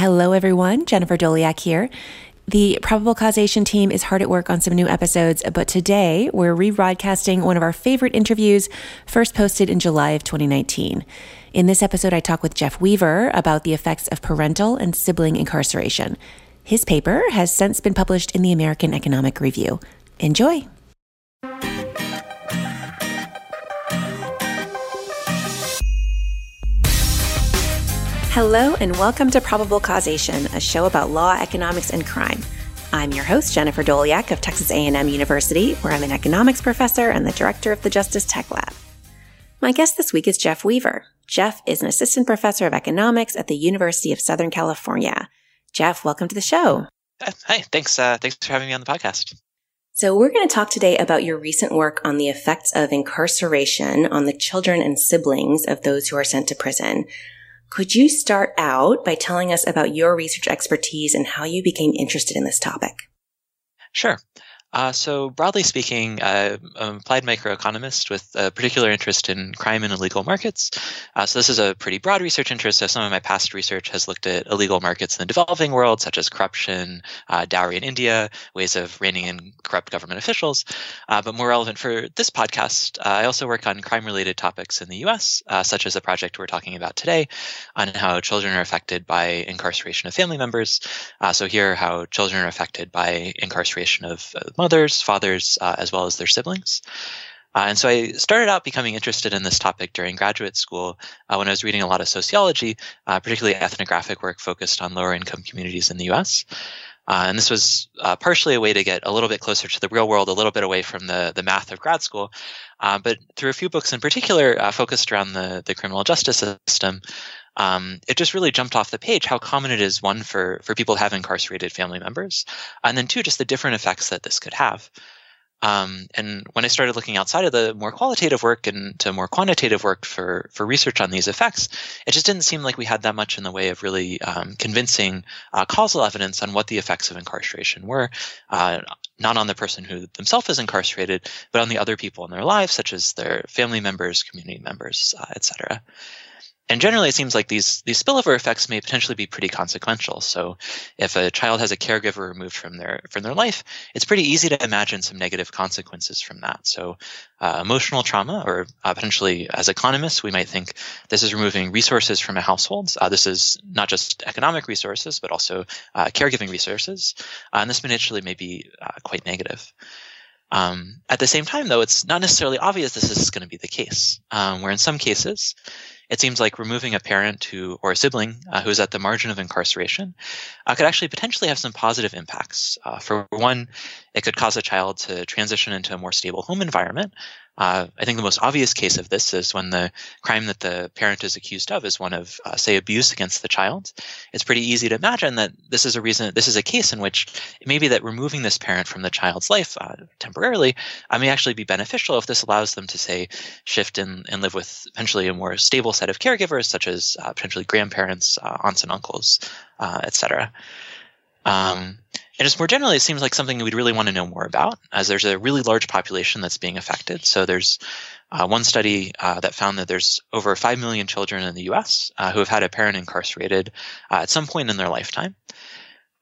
Hello, everyone. Jennifer Doleac here. The Probable Causation team is hard at work on some new episodes, but today we're rebroadcasting one of our favorite interviews first posted in July of 2019. In this episode, I talk with Jeff Weaver about the effects of parental and sibling incarceration. His paper has since been published in the American Economic Review. Enjoy. Hello, and welcome to Probable Causation, a show about law, economics, and crime. I'm your host, Jennifer Doleac of Texas A&M University, where I'm an economics professor and the director of the Justice Tech Lab. My guest this week is Jeff Weaver. Jeff is an assistant professor of economics at the University of Southern California. Jeff, welcome to the show. Hi, thanks. Uh, thanks for having me on the podcast. So we're going to talk today about your recent work on the effects of incarceration on the children and siblings of those who are sent to prison. Could you start out by telling us about your research expertise and how you became interested in this topic? Sure. Uh, so, broadly speaking, uh, I'm an applied microeconomist with a particular interest in crime and illegal markets. Uh, so, this is a pretty broad research interest. So, some of my past research has looked at illegal markets in the developing world, such as corruption, uh, dowry in India, ways of reining in corrupt government officials. Uh, but more relevant for this podcast, uh, I also work on crime related topics in the US, such as the project we're talking about today on how children are affected by incarceration of family members. so, here, how children are affected by incarceration of mothers, fathers, uh, as well as their siblings. Uh, and so I started out becoming interested in this topic during graduate school uh, when I was reading a lot of sociology, uh, particularly ethnographic work focused on lower income communities in the US. Uh, and this was uh, partially a way to get a little bit closer to the real world, a little bit away from the, the math of grad school. but through a few books in particular focused around the, the criminal justice system, um, it just really jumped off the page how common it is one for for people to have incarcerated family members, and then two just the different effects that this could have. Um, and when I started looking outside of the more qualitative work and to more quantitative work for for research on these effects, it just didn't seem like we had that much in the way of really um, convincing uh, causal evidence on what the effects of incarceration were, uh, not on the person who themselves is incarcerated, but on the other people in their lives, such as their family members, community members, uh, etc and generally it seems like these these spillover effects may potentially be pretty consequential. So if a child has a caregiver removed from their from their life it's pretty easy to imagine some negative consequences from that. So uh, emotional trauma or uh, potentially as economists we might think this is removing resources from a household. Uh, this is not just economic resources but also uh, caregiving resources. Uh, and this potentially may be uh, quite negative. Um, at the same time, though, it's not necessarily obvious this is going to be the case. Um, where in some cases, it seems like removing a parent who or a sibling uh, who is at the margin of incarceration uh, could actually potentially have some positive impacts. Uh, for one, it could cause a child to transition into a more stable home environment, uh, I think the most obvious case of this is when the crime that the parent is accused of is one of, uh, say, abuse against the child. It's pretty easy to imagine that this is a reason, this is a case in which it may be that removing this parent from the child's life temporarily may actually be beneficial if this allows them to, say, shift and, and live with potentially a more stable of caregivers, such as uh, potentially grandparents, uh, aunts and uncles, etc. Um, and just more generally, it seems like something we'd really want to know more about, as there's a really large population that's being affected. So there's uh, one study uh, that found that there's over 5 million children in the US uh, who have had a parent incarcerated uh, at some point in their lifetime.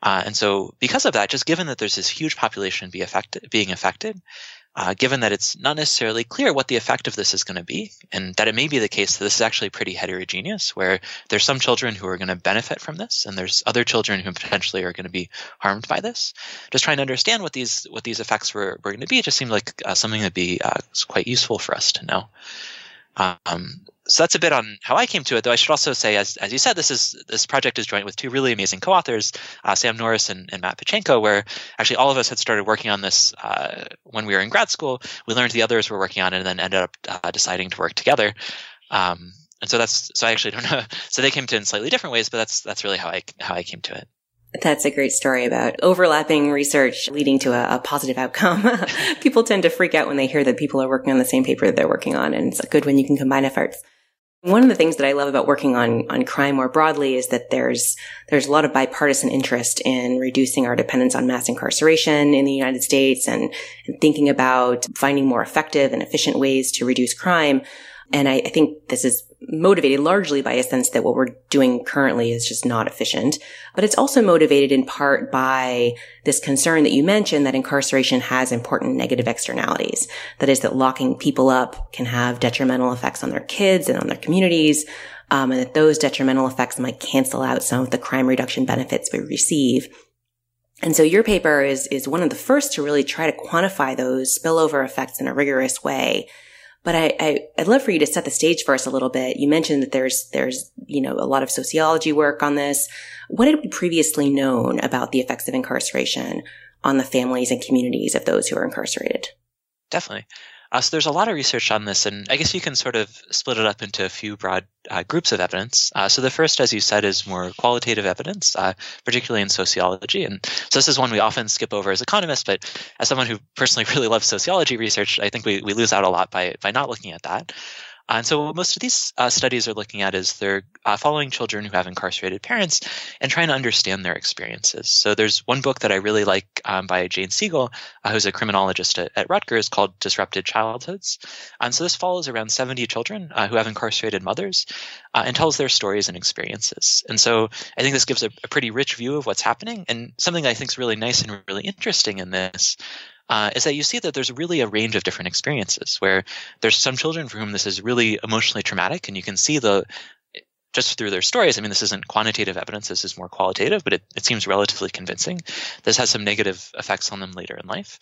Uh, and so, because of that, just given that there's this huge population be affected, being affected, uh, given that it's not necessarily clear what the effect of this is going to be, and that it may be the case that this is actually pretty heterogeneous, where there's some children who are going to benefit from this, and there's other children who potentially are going to be harmed by this. Just trying to understand what these what these effects were, were going to be, it just seemed like uh, something that'd be uh, quite useful for us to know. Um, so that's a bit on how I came to it. Though I should also say, as, as you said, this is this project is joint with two really amazing co-authors, uh, Sam Norris and, and, Matt Pecenco, where actually all of us had started working on this uh, when we were in grad school. We learned the others were working on it, and then ended up uh, deciding to work together. Um, and so that's so I actually don't know. So they came to it in slightly different ways, but that's that's really how I how I came to it. That's a great story about overlapping research leading to a, a positive outcome. people tend to freak out when they hear that people are working on the same paper that they're working on, and it's a good when you can combine efforts. One of the things that I love about working on, on crime more broadly is that there's, there's a lot of bipartisan interest in reducing our dependence on mass incarceration in the United States and, and thinking about finding more effective and efficient ways to reduce crime. And I, I think this is motivated largely by a sense that what we're doing currently is just not efficient. But it's also motivated in part by this concern that you mentioned that incarceration has important negative externalities. That is that locking people up can have detrimental effects on their kids and on their communities. Um, and that those detrimental effects might cancel out some of the crime reduction benefits we receive. And so your paper is, is one of the first to really try to quantify those spillover effects in a rigorous way but I, I, would love for you to set the stage for us a little bit. You mentioned that there's, there's, you know, a lot of sociology work on this. What had we previously known about the effects of incarceration on the families and communities of those who are incarcerated? Definitely. Uh, so there's a lot of research on this, and I guess you can sort of split it up into a few broad uh, groups of evidence. Uh, so the first, as you said, is more qualitative evidence, uh, particularly in sociology. And so this is one we often skip over as economists, but as someone who personally really loves sociology research, I think we, we lose out a lot by by not looking at that. And so, what most of these uh, studies are looking at is they're uh, following children who have incarcerated parents and trying to understand their experiences. So, there's one book that I really like um, by Jane Siegel, uh, who's a criminologist at, at, Rutgers, called Disrupted Childhoods. And so, this follows around 70 children uh, who have incarcerated mothers uh, and tells their stories and experiences. And so, I think this gives a, a pretty rich view of what's happening and something I think is really nice and really interesting in this uh, is that you see that there's really a range of different experiences where there's some children for whom this is really emotionally traumatic, and you can see the just through their stories. I mean, this isn't quantitative evidence; this is more qualitative, but it, it seems relatively convincing. This has some negative effects on them later in life.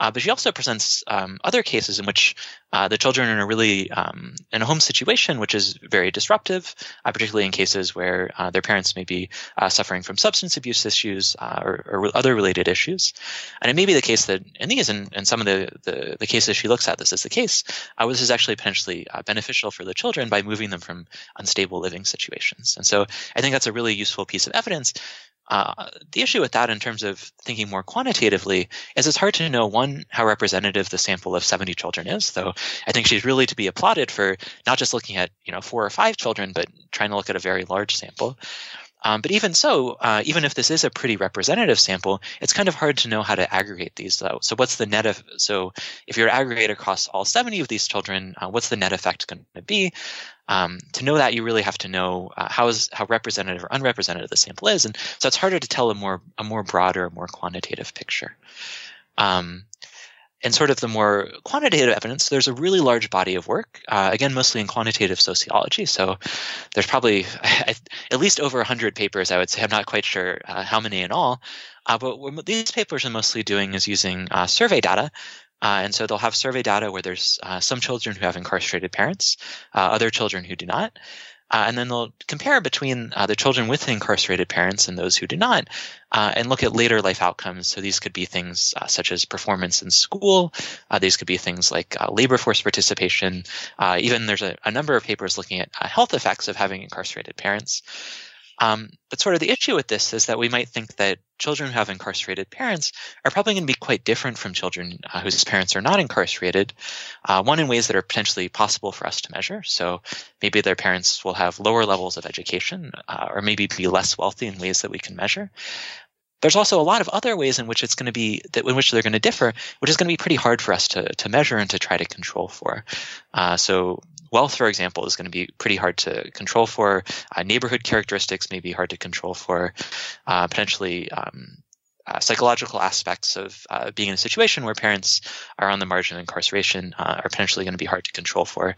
Uh, but she also presents um, other cases in which uh, the children are in a really um, in a home situation which is very disruptive, uh, particularly in cases where uh, their parents may be uh, suffering from substance abuse issues uh, or, or, other related issues. And it may be the case that in these and, and some of the, the, the, cases she looks at, this is the case. this is actually potentially beneficial for the children by moving them from unstable living situations. And so I think that's a really useful piece of evidence uh, the issue with that, in terms of thinking more quantitatively, is it's hard to know one how representative the sample of 70 children is. Though I think she's really to be applauded for not just looking at you know four or five children, but trying to look at a very large sample. Um, but even so, uh, even if this is a pretty representative sample, it's kind of hard to know how to aggregate these. Though. So what's the net of? So if you're aggregate across all 70 of these children, uh, what's the net effect going to be? Um, to know that, you really have to know uh, how is how representative or unrepresentative the sample is, and so it's harder to tell a more a more broader, more quantitative picture. Um, in sort of the more quantitative evidence, there's a really large body of work, uh, again, mostly in quantitative sociology. So there's probably at least over 100 papers, I would say. I'm not quite sure uh, how many in all. Uh, but what these papers are mostly doing is using uh, survey data. Uh, and so they'll have survey data where there's uh, some children who have incarcerated parents, other children who do not. Uh, and then they'll compare between uh, the children with incarcerated parents and those who do not, uh, and look at later life outcomes. So these could be things uh, such as performance in school. Uh, these could be things like uh, labor force participation. even there's a, a, number of papers looking at health effects of having incarcerated parents. Um, but sort of the issue with this is that we might think that children who have incarcerated parents are probably going to be quite different from children uh, whose parents are not incarcerated. Uh, one in ways that are potentially possible for us to measure. So maybe their parents will have lower levels of education, uh, or maybe be less wealthy in ways that we can measure. There's also a lot of other ways in which it's going to be that in which they're going to differ, which is going to be pretty hard for us to to measure and to try to control for. Uh, so wealth, for example, is going to be pretty hard to control for. Uh, neighborhood characteristics may be hard to control for. Uh, potentially. Um, uh, psychological aspects of uh, being in a situation where parents are on the margin of incarceration uh, are potentially going to be hard to control for.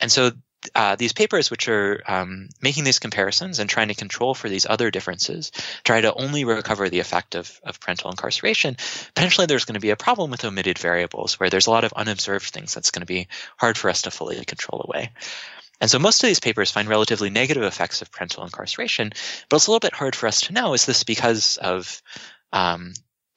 And so uh, these papers, which are um, making these comparisons and trying to control for these other differences, try to only recover the effect of, of parental incarceration, potentially there's going to be a problem with omitted variables where there's a lot of unobserved things that's going to be hard for us to fully control away. And so most of these papers find relatively negative effects of parental incarceration, but it's a little bit hard for us to know is this because of um,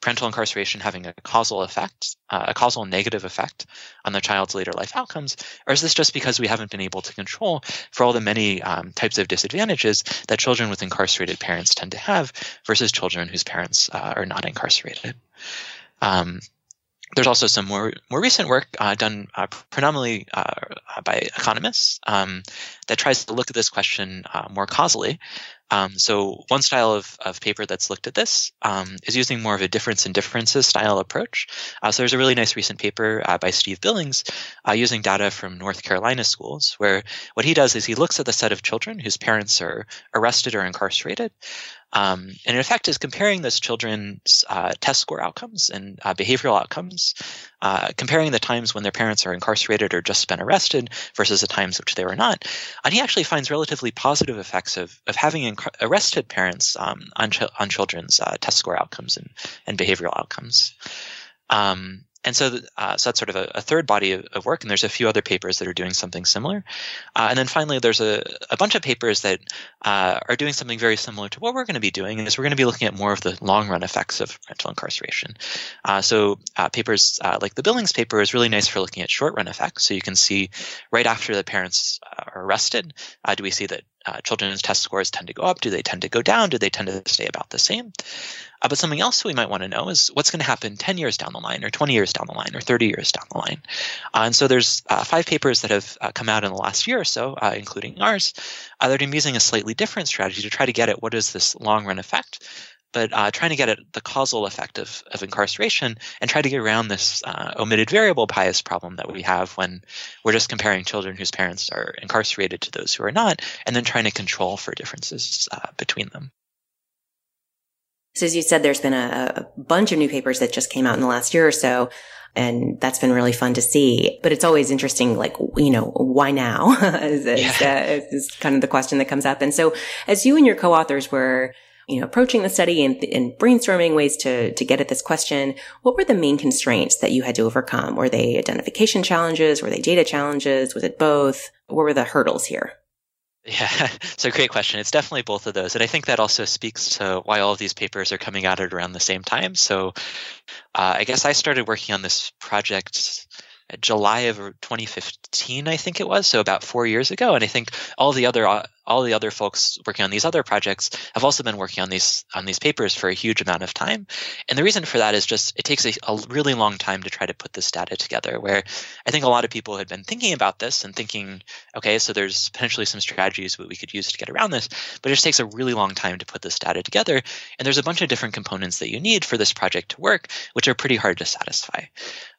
parental incarceration having a causal effect, uh, a causal negative effect on the child's later life outcomes, or is this just because we haven't been able to control for all the many um, types of disadvantages that children with incarcerated parents tend to have versus children whose parents uh, are not incarcerated? Um, there's also some more more recent work uh, done uh, predominantly uh, by economists um, that tries to look at this question uh, more causally. Um, so one style of, of paper that's looked at this um, is using more of a difference in differences style approach. Uh, so there's a really nice recent paper uh, by Steve Billings uh, using data from North Carolina schools, where what he does is he looks at the set of children whose parents are arrested or incarcerated, um, and in effect is comparing those children's uh, test score outcomes and uh, behavioral outcomes, uh, comparing the times when their parents are incarcerated or just been arrested versus the times which they were not. And he actually finds relatively positive effects of, of having arrested parents um, on, ch- on children's uh, test score outcomes and, and behavioral outcomes. Um, and so, uh, so that's sort of a, a third body of, of, work, and there's a few other papers that are doing something similar. Uh, and then finally, there's a, a bunch of papers that uh, are doing something very similar to what we're going to be doing, is we're going to be looking at more of the long run effects of parental incarceration. Uh, so uh, papers uh, like the Billings paper is really nice for looking at short run effects. So you can see right after the parents are arrested, do we see that children's test scores tend to go up? Do they tend to go down? Do they tend to stay about the same? Uh, but something else we might want to know is what's going to happen 10 years down the line, or 20 years down the line, or 30 years down the line. Uh, and so there's uh, five papers that have uh, come out in the last year or so, uh, including ours, uh, that are using a slightly different strategy to try to get at what is this long run effect but uh, trying to get at the causal effect of, of incarceration and try to get around this uh, omitted variable bias problem that we have when we're just comparing children whose parents are incarcerated to those who are not, and then trying to control for differences uh, between them. So as you said, there's been a, a bunch of new papers that just came out in the last year or so. And that's been really fun to see. But it's always interesting, like, you know, why now is, is, yeah. uh, is kind of the question that comes up. And so as you and your co-authors were, you know, approaching the study and, and, brainstorming ways to, to get at this question, what were the main constraints that you had to overcome? Were they identification challenges? Were they data challenges? Was it both? What were the hurdles here? Yeah, so great question. It's definitely both of those. And I think that also speaks to why all of these papers are coming out at around the same time. So uh, I guess I started working on this project July of 2015, I think it was, so about four years ago. And I think all the other all the other folks working on these other projects have also been working on these on these papers for a huge amount of time. And the reason for that is just it takes a, a really long time to try to put this data together. Where I think a lot of people had been thinking about this and thinking, okay, so there's potentially some strategies that we could use to get around this, but it just takes a really long time to put this data together. And there's a bunch of different components that you need for this project to work, which are pretty hard to satisfy.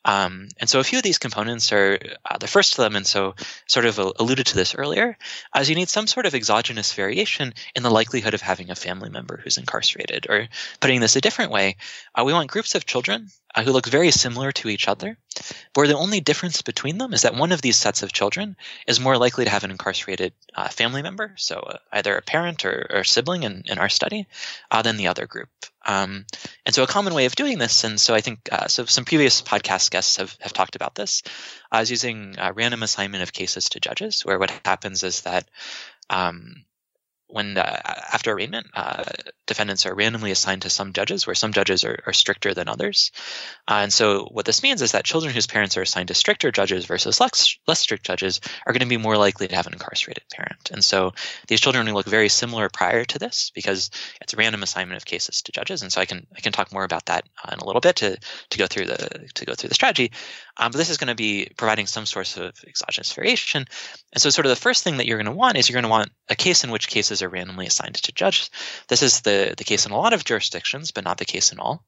Um, and so a few of these components are uh, the first of them, and so sort of alluded to this earlier, as you need some sort of exogenous variation in the likelihood of having a family member who's incarcerated. Or putting this a different way, uh, we want groups of children uh, who look very similar to each other, where the only difference between them is that one of these sets of children is more likely to have an incarcerated uh, family member, so uh, either a parent or, or sibling in, in our study, uh, than the other group. Um, and so a common way of doing this, and so I think uh, so some previous podcast guests have, have talked about this, uh, is using random assignment of cases to judges, where what happens is that um, when after arraignment, uh, defendants are randomly assigned to some judges, where some judges are, are stricter than others. Uh, and so, what this means is that children whose parents are assigned to stricter judges versus less, less strict judges are going to be more likely to have an incarcerated parent. And so, these children look very similar prior to this because it's a random assignment of cases to judges. And so, I can I can talk more about that uh, in a little bit to to go through the to go through the strategy. Um, but this is going to be providing some source of exogenous variation. And so, sort of the first thing that you're going to want is you're going to want a case in which cases are randomly assigned to judges. This is the, the case in a lot of jurisdictions, but not the case in all.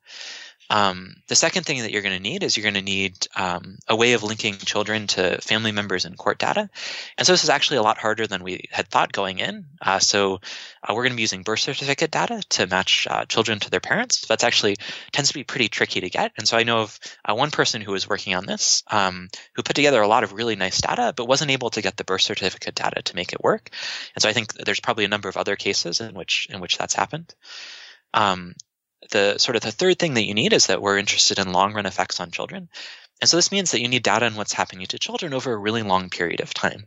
Um, the second thing that you're going to need is you're going to need um, a way of linking children to family members and court data. And so this is actually a lot harder than we had thought going in. Uh, so uh, we're going to be using birth certificate data to match uh, children to their parents. That's actually tends to be pretty tricky to get. And so I know of uh, one person who was working on this um, who put together a lot of really nice data, but wasn't able to get the birth certificate data to make it work. And so I think there's probably a number of other cases in which in which that's happened. Um, the sort of the third thing that you need is that we're interested in long run effects on children. And so this means that you need data on what's happening to children over a really long period of time.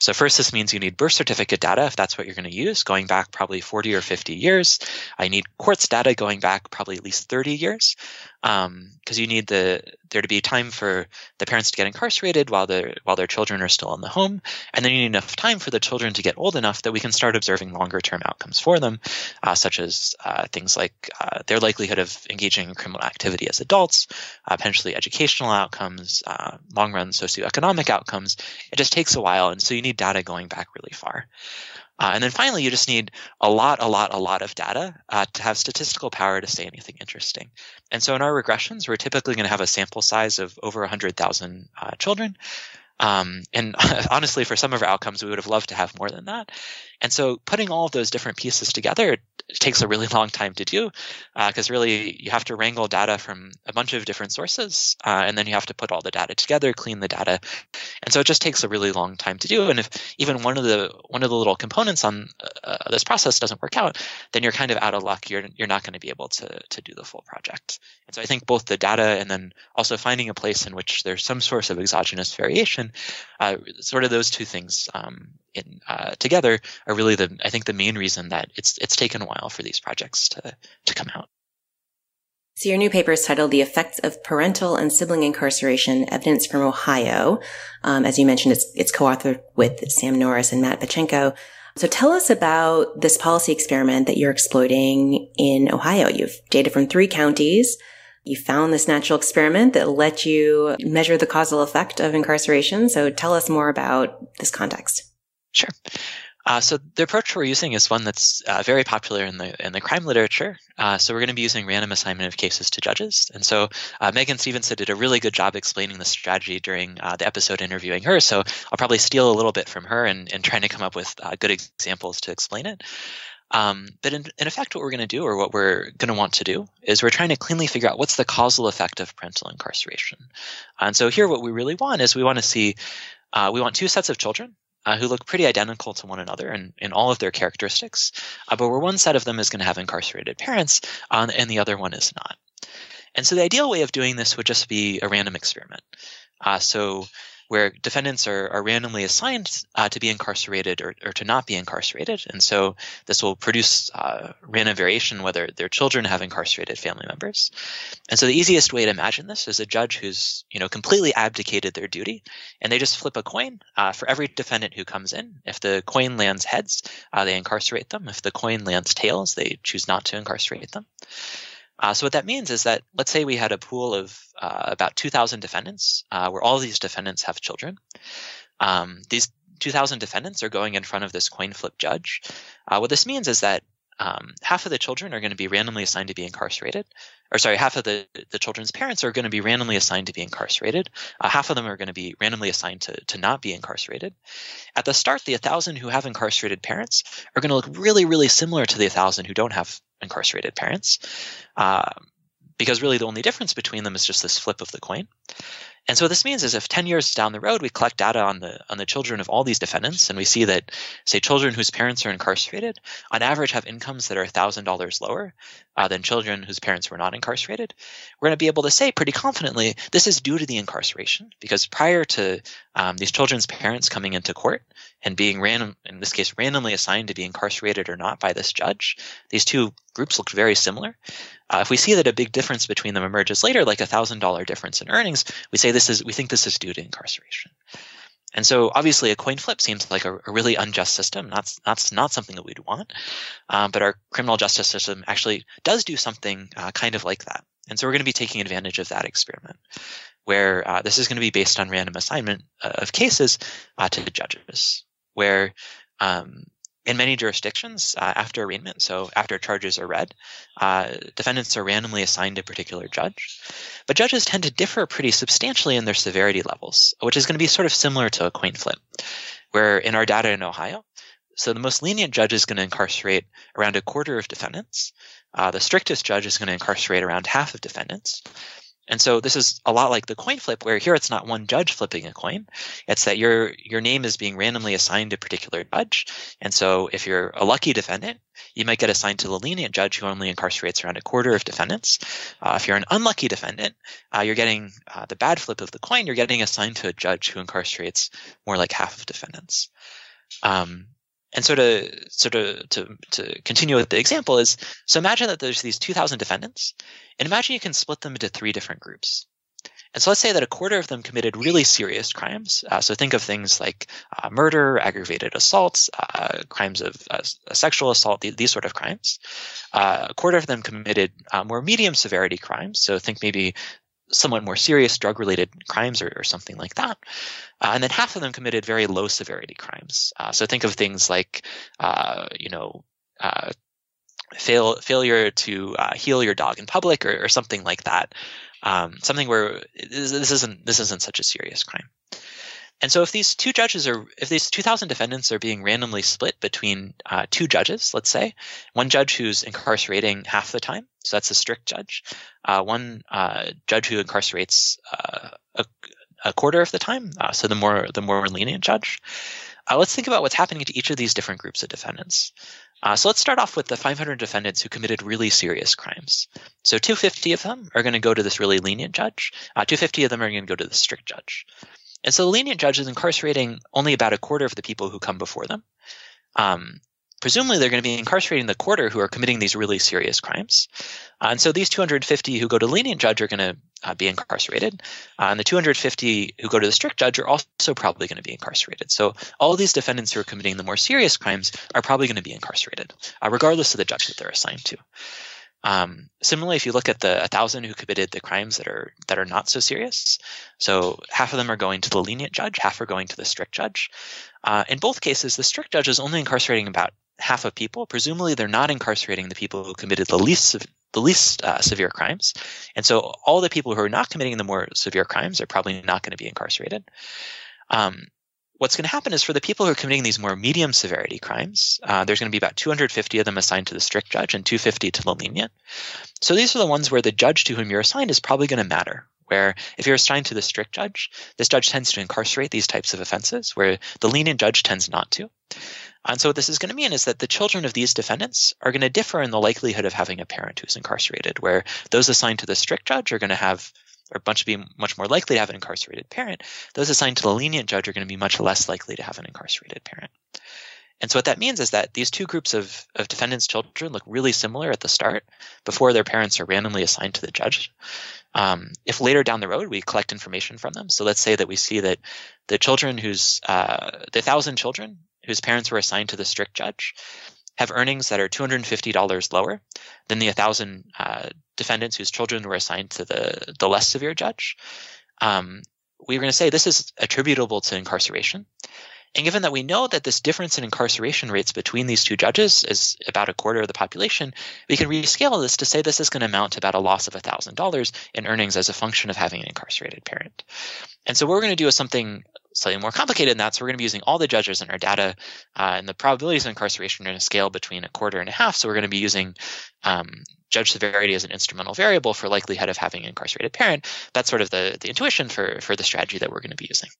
So first, this means you need birth certificate data if that's what you're going to use, going back probably 40 or 50 years. I need courts data going back probably at least 30 years because um, you need the there to be time for the parents to get incarcerated while their while their children are still in the home, and then you need enough time for the children to get old enough that we can start observing longer term outcomes for them, uh, such as uh, things like uh, their likelihood of engaging in criminal activity as adults, uh, potentially educational outcomes, uh, long run socioeconomic outcomes. It just takes a while, and so you need data going back really far. Uh, and then finally, you just need a lot, a lot, a lot of data uh, to have statistical power to say anything interesting. And so in our regressions, we're typically going to have a sample size of over 100,000 uh, children. Um, and honestly, for some of our outcomes, we would have loved to have more than that. And so putting all of those different pieces together takes a really long time to do because uh, really you have to wrangle data from a bunch of different sources uh, and then you have to put all the data together, clean the data. And so it just takes a really long time to do. And if even one of the one of the little components on uh, this process doesn't work out, then you're kind of out of luck. You're you're not going to be able to to do the full project. And so I think both the data and then also finding a place in which there's some source of exogenous variation, uh, sort of those two things um, in, uh, together are really the I think the main reason that it's it's taken a while for these projects to to come out. So your new paper is titled "The Effects of Parental and Sibling Incarceration: Evidence from Ohio." Um, as you mentioned, it's it's co-authored with Sam Norris and Matt Pecenco. So tell us about this policy experiment that you're exploiting in Ohio. You've data from three counties. You found this natural experiment that let you measure the causal effect of incarceration. So tell us more about this context. Sure. Uh, so the approach we're using is one that's uh, very popular in the in the crime literature. Uh, so we're going to be using random assignment of cases to judges. And so uh, Megan Stevenson did a really good job explaining the strategy during uh, the episode interviewing her. So I'll probably steal a little bit from her and, and trying to come up with uh, good examples to explain it. Um, but in, in effect, what we're going to do, or what we're going to want to do, is we're trying to cleanly figure out what's the causal effect of parental incarceration. And so here, what we really want is we want to see, we want two sets of children uh, who look pretty identical to one another in, in all of their characteristics, uh, but where one set of them is going to have incarcerated parents uh, and the other one is not. And so the ideal way of doing this would just be a random experiment. Uh, so where defendants are, are randomly assigned uh, to be incarcerated or, or, to not be incarcerated. And so this will produce uh, random variation whether their children have incarcerated family members. And so the easiest way to imagine this is a judge who's you know completely abdicated their duty, and they just flip a coin uh, for every defendant who comes in. If the coin lands heads, uh, they incarcerate them. If the coin lands tails, they choose not to incarcerate them. Uh, so what that means is that let's say we had a pool of uh, about 2,000 defendants, uh, where all these defendants have children. Um, these 2,000 defendants are going in front of this coin flip judge. Uh, what this means is that um, half of the children are going to be randomly assigned to be incarcerated, or sorry, half of the, the children's parents are going to be randomly assigned to be incarcerated. Uh, half of them are going to be randomly assigned to, to not be incarcerated. At the start, the 1,000 who have incarcerated parents are going to look really, really similar to the 1,000 who don't have incarcerated parents, uh, because really the only difference between them is just this flip of the coin. And so what this means is if 10 years down the road we collect data on the on the children of all these defendants and we see that say children whose parents are incarcerated on average have incomes that are $1000 lower uh, than children whose parents were not incarcerated we're going to be able to say pretty confidently this is due to the incarceration because prior to um, these children's parents coming into court and being random in this case randomly assigned to be incarcerated or not by this judge these two groups looked very similar. Uh, if we see that a big difference between them emerges later like a thousand dollar difference in earnings we say this is we think this is due to incarceration and so obviously a coin flip seems like a, a really unjust system. That's not, not something that we'd want. Um, but our criminal justice system actually does do something uh, kind of like that. And so we're going to be taking advantage of that experiment where uh, this is going to be based on random assignment uh, of cases uh, to judges where um, in many jurisdictions, uh, after arraignment, so after charges are read, uh, defendants are randomly assigned a particular judge. But judges tend to differ pretty substantially in their severity levels, which is going to be sort of similar to a coin flip, where in our data in Ohio, so the most lenient judge is going to incarcerate around a quarter of defendants. Uh, the strictest judge is going to incarcerate around half of defendants. And so this is a lot like the coin flip, where here it's not one judge flipping a coin. It's that your your name is being randomly assigned to a particular judge. And so if you're a lucky defendant, you might get assigned to the lenient judge who only incarcerates around a quarter of defendants. Uh, if you're an unlucky defendant, uh, you're getting uh, the bad flip of the coin. You're getting assigned to a judge who incarcerates more like half of defendants. Um, and so to sort of to, to continue with the example is so imagine that there's these 2,000 defendants, and imagine you can split them into three different groups. And so let's say that a quarter of them committed really serious crimes. Uh, so think of things like uh, murder, aggravated assaults, uh, crimes of uh, sexual assault, these, these, sort of crimes. Uh, a quarter of them committed uh, more medium severity crimes. So think maybe somewhat more serious drug related crimes or, or, something like that. Uh, and then half of them committed very low severity crimes. Uh, so think of things like, uh, you know, uh, fail, failure to uh, heel your dog in public or, or something like that. Um, something where this, this isn't this isn't such a serious crime. And so if these two judges are, if these 2,000 defendants are being randomly split between uh, two judges, let's say, one judge who's incarcerating half the time, so that's a strict judge, uh, one uh, judge who incarcerates uh, a, a, quarter of the time, uh, so the more the more lenient judge. Uh, let's think about what's happening to each of these different groups of defendants. so let's start off with the 500 defendants who committed really serious crimes. So 250 of them are going to go to this really lenient judge. 250 of them are going to go to the strict judge. And so the lenient judge is incarcerating only about a quarter of the people who come before them. Um, presumably, they're going to be incarcerating the quarter who are committing these really serious crimes. Uh, and so these 250 who go to lenient judge are going to uh, be incarcerated. Uh, and the 250 who go to the strict judge are also probably going to be incarcerated. So all these defendants who are committing the more serious crimes are probably going to be incarcerated, uh, regardless of the judge that they're assigned to. Um, similarly, if you look at the 1,000 who committed the crimes that are that are not so serious, so half of them are going to the lenient judge, half are going to the strict judge. Uh, in both cases, the strict judge is only incarcerating about half of people. Presumably, they're not incarcerating the people who committed the least the least uh, severe crimes, and so all the people who are not committing the more severe crimes are probably not going to be incarcerated. Um, what's going to happen is for the people who are committing these more medium severity crimes, uh, there's going to be about 250 of them assigned to the strict judge and 250 to the lenient. So these are the ones where the judge to whom you're assigned is probably going to matter. Where if you're assigned to the strict judge, this judge tends to incarcerate these types of offenses, where the lenient judge tends not to. And so what this is going to mean is that the children of these defendants are going to differ in the likelihood of having a parent who's incarcerated, where those assigned to the strict judge are going to have are much be much more likely to have an incarcerated parent. Those assigned to the lenient judge are going to be much less likely to have an incarcerated parent. And so what that means is that these two groups of, of defendants' children look really similar at the start before their parents are randomly assigned to the judge. Um, if later down the road we collect information from them, so let's say that we see that the children whose uh, the thousand children whose parents were assigned to the strict judge have earnings that are $250 lower than the 1,000 uh, defendants whose children were assigned to the, the less severe judge, um, we are going to say this is attributable to incarceration. And given that we know that this difference in incarceration rates between these two judges is about a quarter of the population, we can rescale this to say this is going to amount to about a loss of $1,000 in earnings as a function of having an incarcerated parent. And so what we're going to do is something slightly more complicated than that. So we're going to be using all the judges in our data, uh, and the probabilities of incarceration are going to scale between a quarter and a half. So we're going to be using um, judge severity as an instrumental variable for likelihood of having an incarcerated parent. That's sort of the, the intuition for, for the strategy that we're going to be using.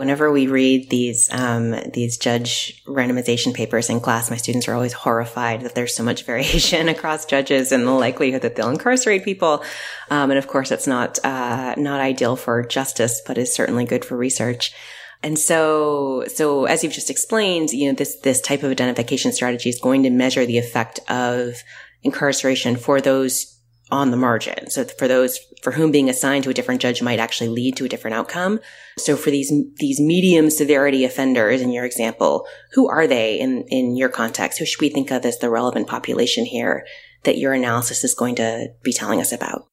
Whenever we read these um, these judge randomization papers in class, my students are always horrified that there's so much variation across judges and the likelihood that they'll incarcerate people. Um, and of course, it's not uh, not ideal for justice, but is certainly good for research. And so, so as you've just explained, you know, this this type of identification strategy is going to measure the effect of incarceration for those on the margin. So for those for whom being assigned to a different judge might actually lead to a different outcome. So for these, these medium severity offenders in your example, who are they in, in your context? Who should we think of as the relevant population here that your analysis is going to be telling us about?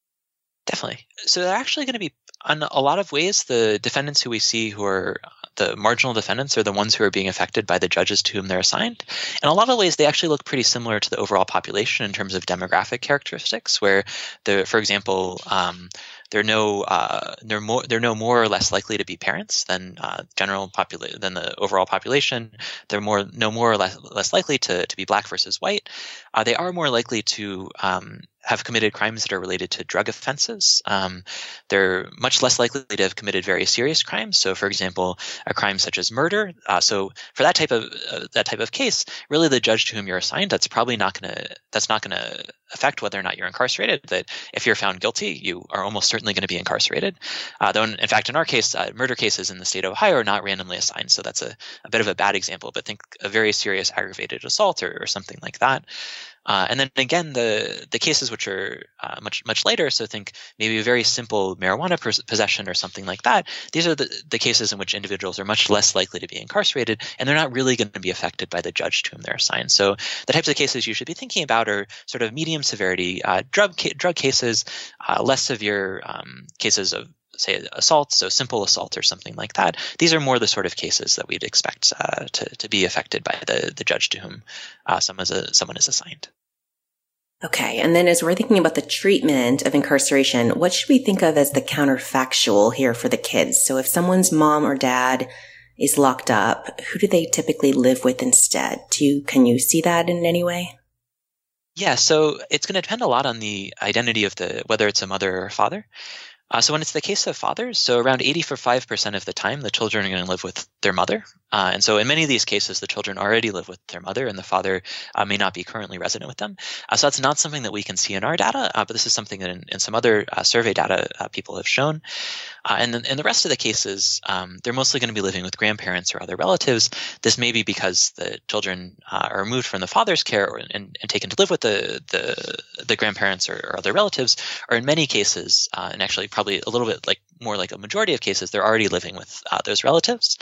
Definitely. So they're actually going to be, on a lot of ways, the defendants who we see who are the marginal defendants are the ones who are being affected by the judges to whom they're assigned. In a lot of ways, they actually look pretty similar to the overall population in terms of demographic characteristics, where the, for example, um, they're no uh, they're more they're no more or less likely to be parents than uh, general population than the overall population. They're more no more or less less likely to to be black versus white. Uh, they are more likely to um, have committed crimes that are related to drug offenses. Um, they're much less likely to have committed very serious crimes. So, for example, a crime such as murder. Uh, so, for that type of uh, that type of case, really the judge to whom you're assigned, that's probably not going to that's not going to affect whether or not you're incarcerated. That if you're found guilty, you are almost certainly going to be incarcerated. Uh, though, in, in, fact, in our case, uh, murder cases in the state of Ohio are not randomly assigned. So that's a, a bit of a bad example. But think a very serious aggravated assault or, or something like that. Uh, and then again, the the cases which are uh, much much later, so think maybe a very simple marijuana possession or something like that. These are the, the cases in which individuals are much less likely to be incarcerated, and they're not really going to be affected by the judge to whom they're assigned. So the types of cases you should be thinking about are sort of medium severity uh, drug ca- drug cases, uh, less severe um, cases of say assault, so simple assault or something like that. These are more the sort of cases that we'd expect uh, to to be affected by the the judge to whom uh, someone is a, someone is assigned. Okay, and then as we're thinking about the treatment of incarceration, what should we think of as the counterfactual here for the kids? So if someone's mom or dad is locked up, who do they typically live with instead? Do you can you see that in any way? Yeah, so it's going to depend a lot on the identity of the whether it's a mother or a father. Uh, so when it's the case of fathers, so around 85% of the time, the children are going to live with their mother. Uh, and so in many of these cases, the children already live with their mother and the father uh, may not be currently resident with them. Uh, so that's not something that we can see in our data, uh, but this is something that in, in some other uh, survey data people have shown. and then in the rest of the cases, um, they're mostly going to be living with grandparents or other relatives. This may be because the children are removed from the father's care or, and, and, taken to live with the, the, the grandparents or, or, other relatives, or in many cases, and actually probably a little bit like more like a majority of cases, they're already living with uh, those relatives.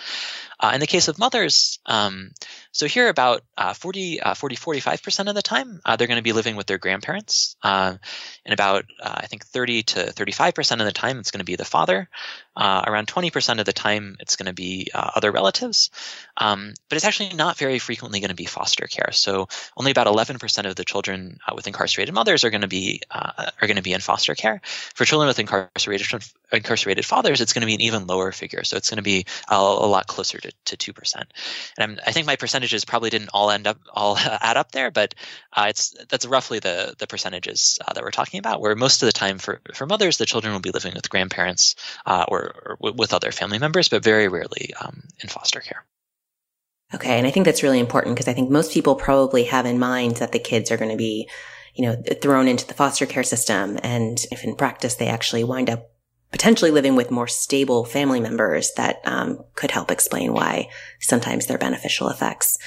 Uh, in the case of mothers, um, so here about uh, 40, uh, 40, 45% of the time, uh, they're going to be living with their grandparents. Uh, and about, uh, I think, 30 to 35% of the time, it's going to be the father. Uh, around 20% of the time, it's going to be other relatives. Um, but it's actually not very frequently going to be foster care. So only about 11% of the children with incarcerated mothers are going to be are going to be in foster care. For children with incarcerated incarcerated fathers, it's going to be an even lower figure. So it's going to be a, a lot closer to, to 2%. And I'm, i think my percentages probably didn't all end up all add up there, but uh, it's that's roughly the, the percentages uh, that we're talking about, where most of the time for, for mothers, the children will be living with grandparents uh, or, or, with other family members, but very rarely um, in foster care. Okay. And I think that's really important because I think most people probably have in mind that the kids are going to be you know, thrown into the foster care system. And if in practice they actually wind up potentially living with more stable family members that um, could help explain why sometimes they're beneficial effects.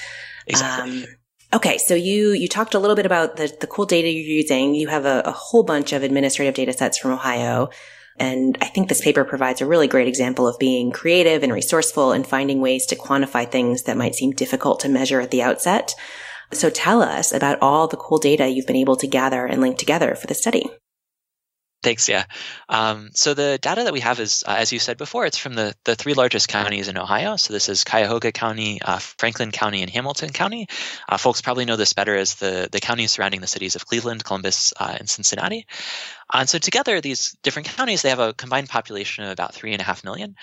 Exactly. Um, okay, so you you talked a little bit about the the cool data you're using. You have a, a whole bunch of administrative data sets from Ohio. And I think this paper provides a really great example of being creative and resourceful and finding ways to quantify things that might seem difficult to measure at the outset. So tell us about all the cool data you've been able to gather and link together for the study. Thanks. Yeah. Um, so the data that we have is, uh, as you said before, it's from the, the three largest counties in Ohio. So this is Cuyahoga County, uh, Franklin County, and Hamilton County. Uh, folks probably know this better as the, the counties surrounding the cities of Cleveland, Columbus, uh, and Cincinnati. Uh, and so together, these different counties, they have a combined population of about three and a half million.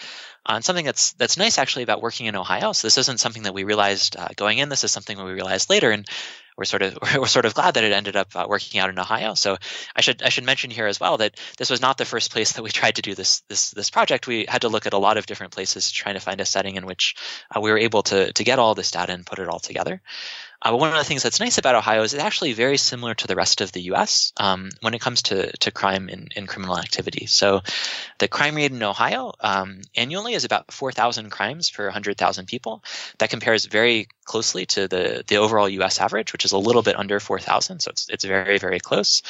Uh, and something that's that's nice actually about working in Ohio. So this isn't something that we realized going in. This is something we realized later. And we're sort of we're sort of glad that it ended up uh, working out in Ohio. So I should I should mention here as well that this was not the first place that we tried to do this this this project. We had to look at a lot of different places trying to find a setting in which uh, we were able to to get all this data and put it all together. Uh, but one of the things that's nice about Ohio is it's actually very similar to the rest of the U.S. Um, when it comes to, to crime and, and, criminal activity. So, the crime rate in Ohio um, annually is about 4,000 crimes per 100,000 people. That compares very closely to the, the overall U.S. average, which is a little bit under 4,000. So it's it's very very close.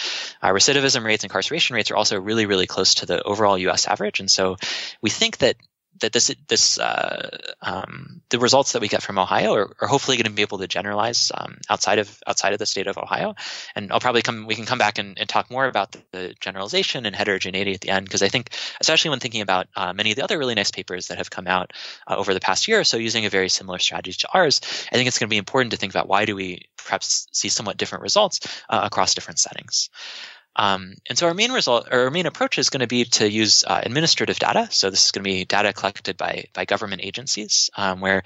Uh, recidivism rates, incarceration rates are also really really close to the overall U.S. average, and so we think that that this this uh, um, the results that we get from Ohio are, are hopefully going to be able to generalize um, outside of outside of the state of Ohio, and I'll probably come we can come back and, and talk more about the, the, generalization and heterogeneity at the end because I think especially when thinking about uh, many of the other really nice papers that have come out uh, over the past year or so using a very similar strategy to ours, I think it's going to be important to think about why do we perhaps see somewhat different results uh, across different settings. Um, and so our main result, or our main approach is going to be to use uh, administrative data. So this is going to be data collected by by government agencies, um, where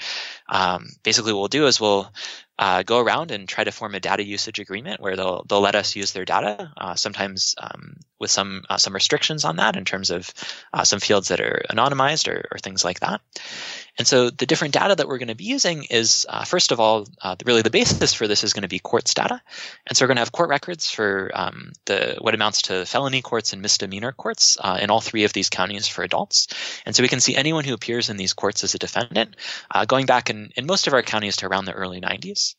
um, basically what we'll do is we'll uh, go around and try to form a data usage agreement where they'll they'll let us use their data. Uh, sometimes um, with some uh, some restrictions on that in terms of uh, some fields that are anonymized or, or, things like that. And so the different data that we're going to be using is uh, first of all, uh, really the basis for this is going to be courts data. And so we're going to have court records for um, the what amounts to felony courts and misdemeanor courts in all three of these counties for adults. And so we can see anyone who appears in these courts as a defendant, going back in, in most of our counties to around the early 90s.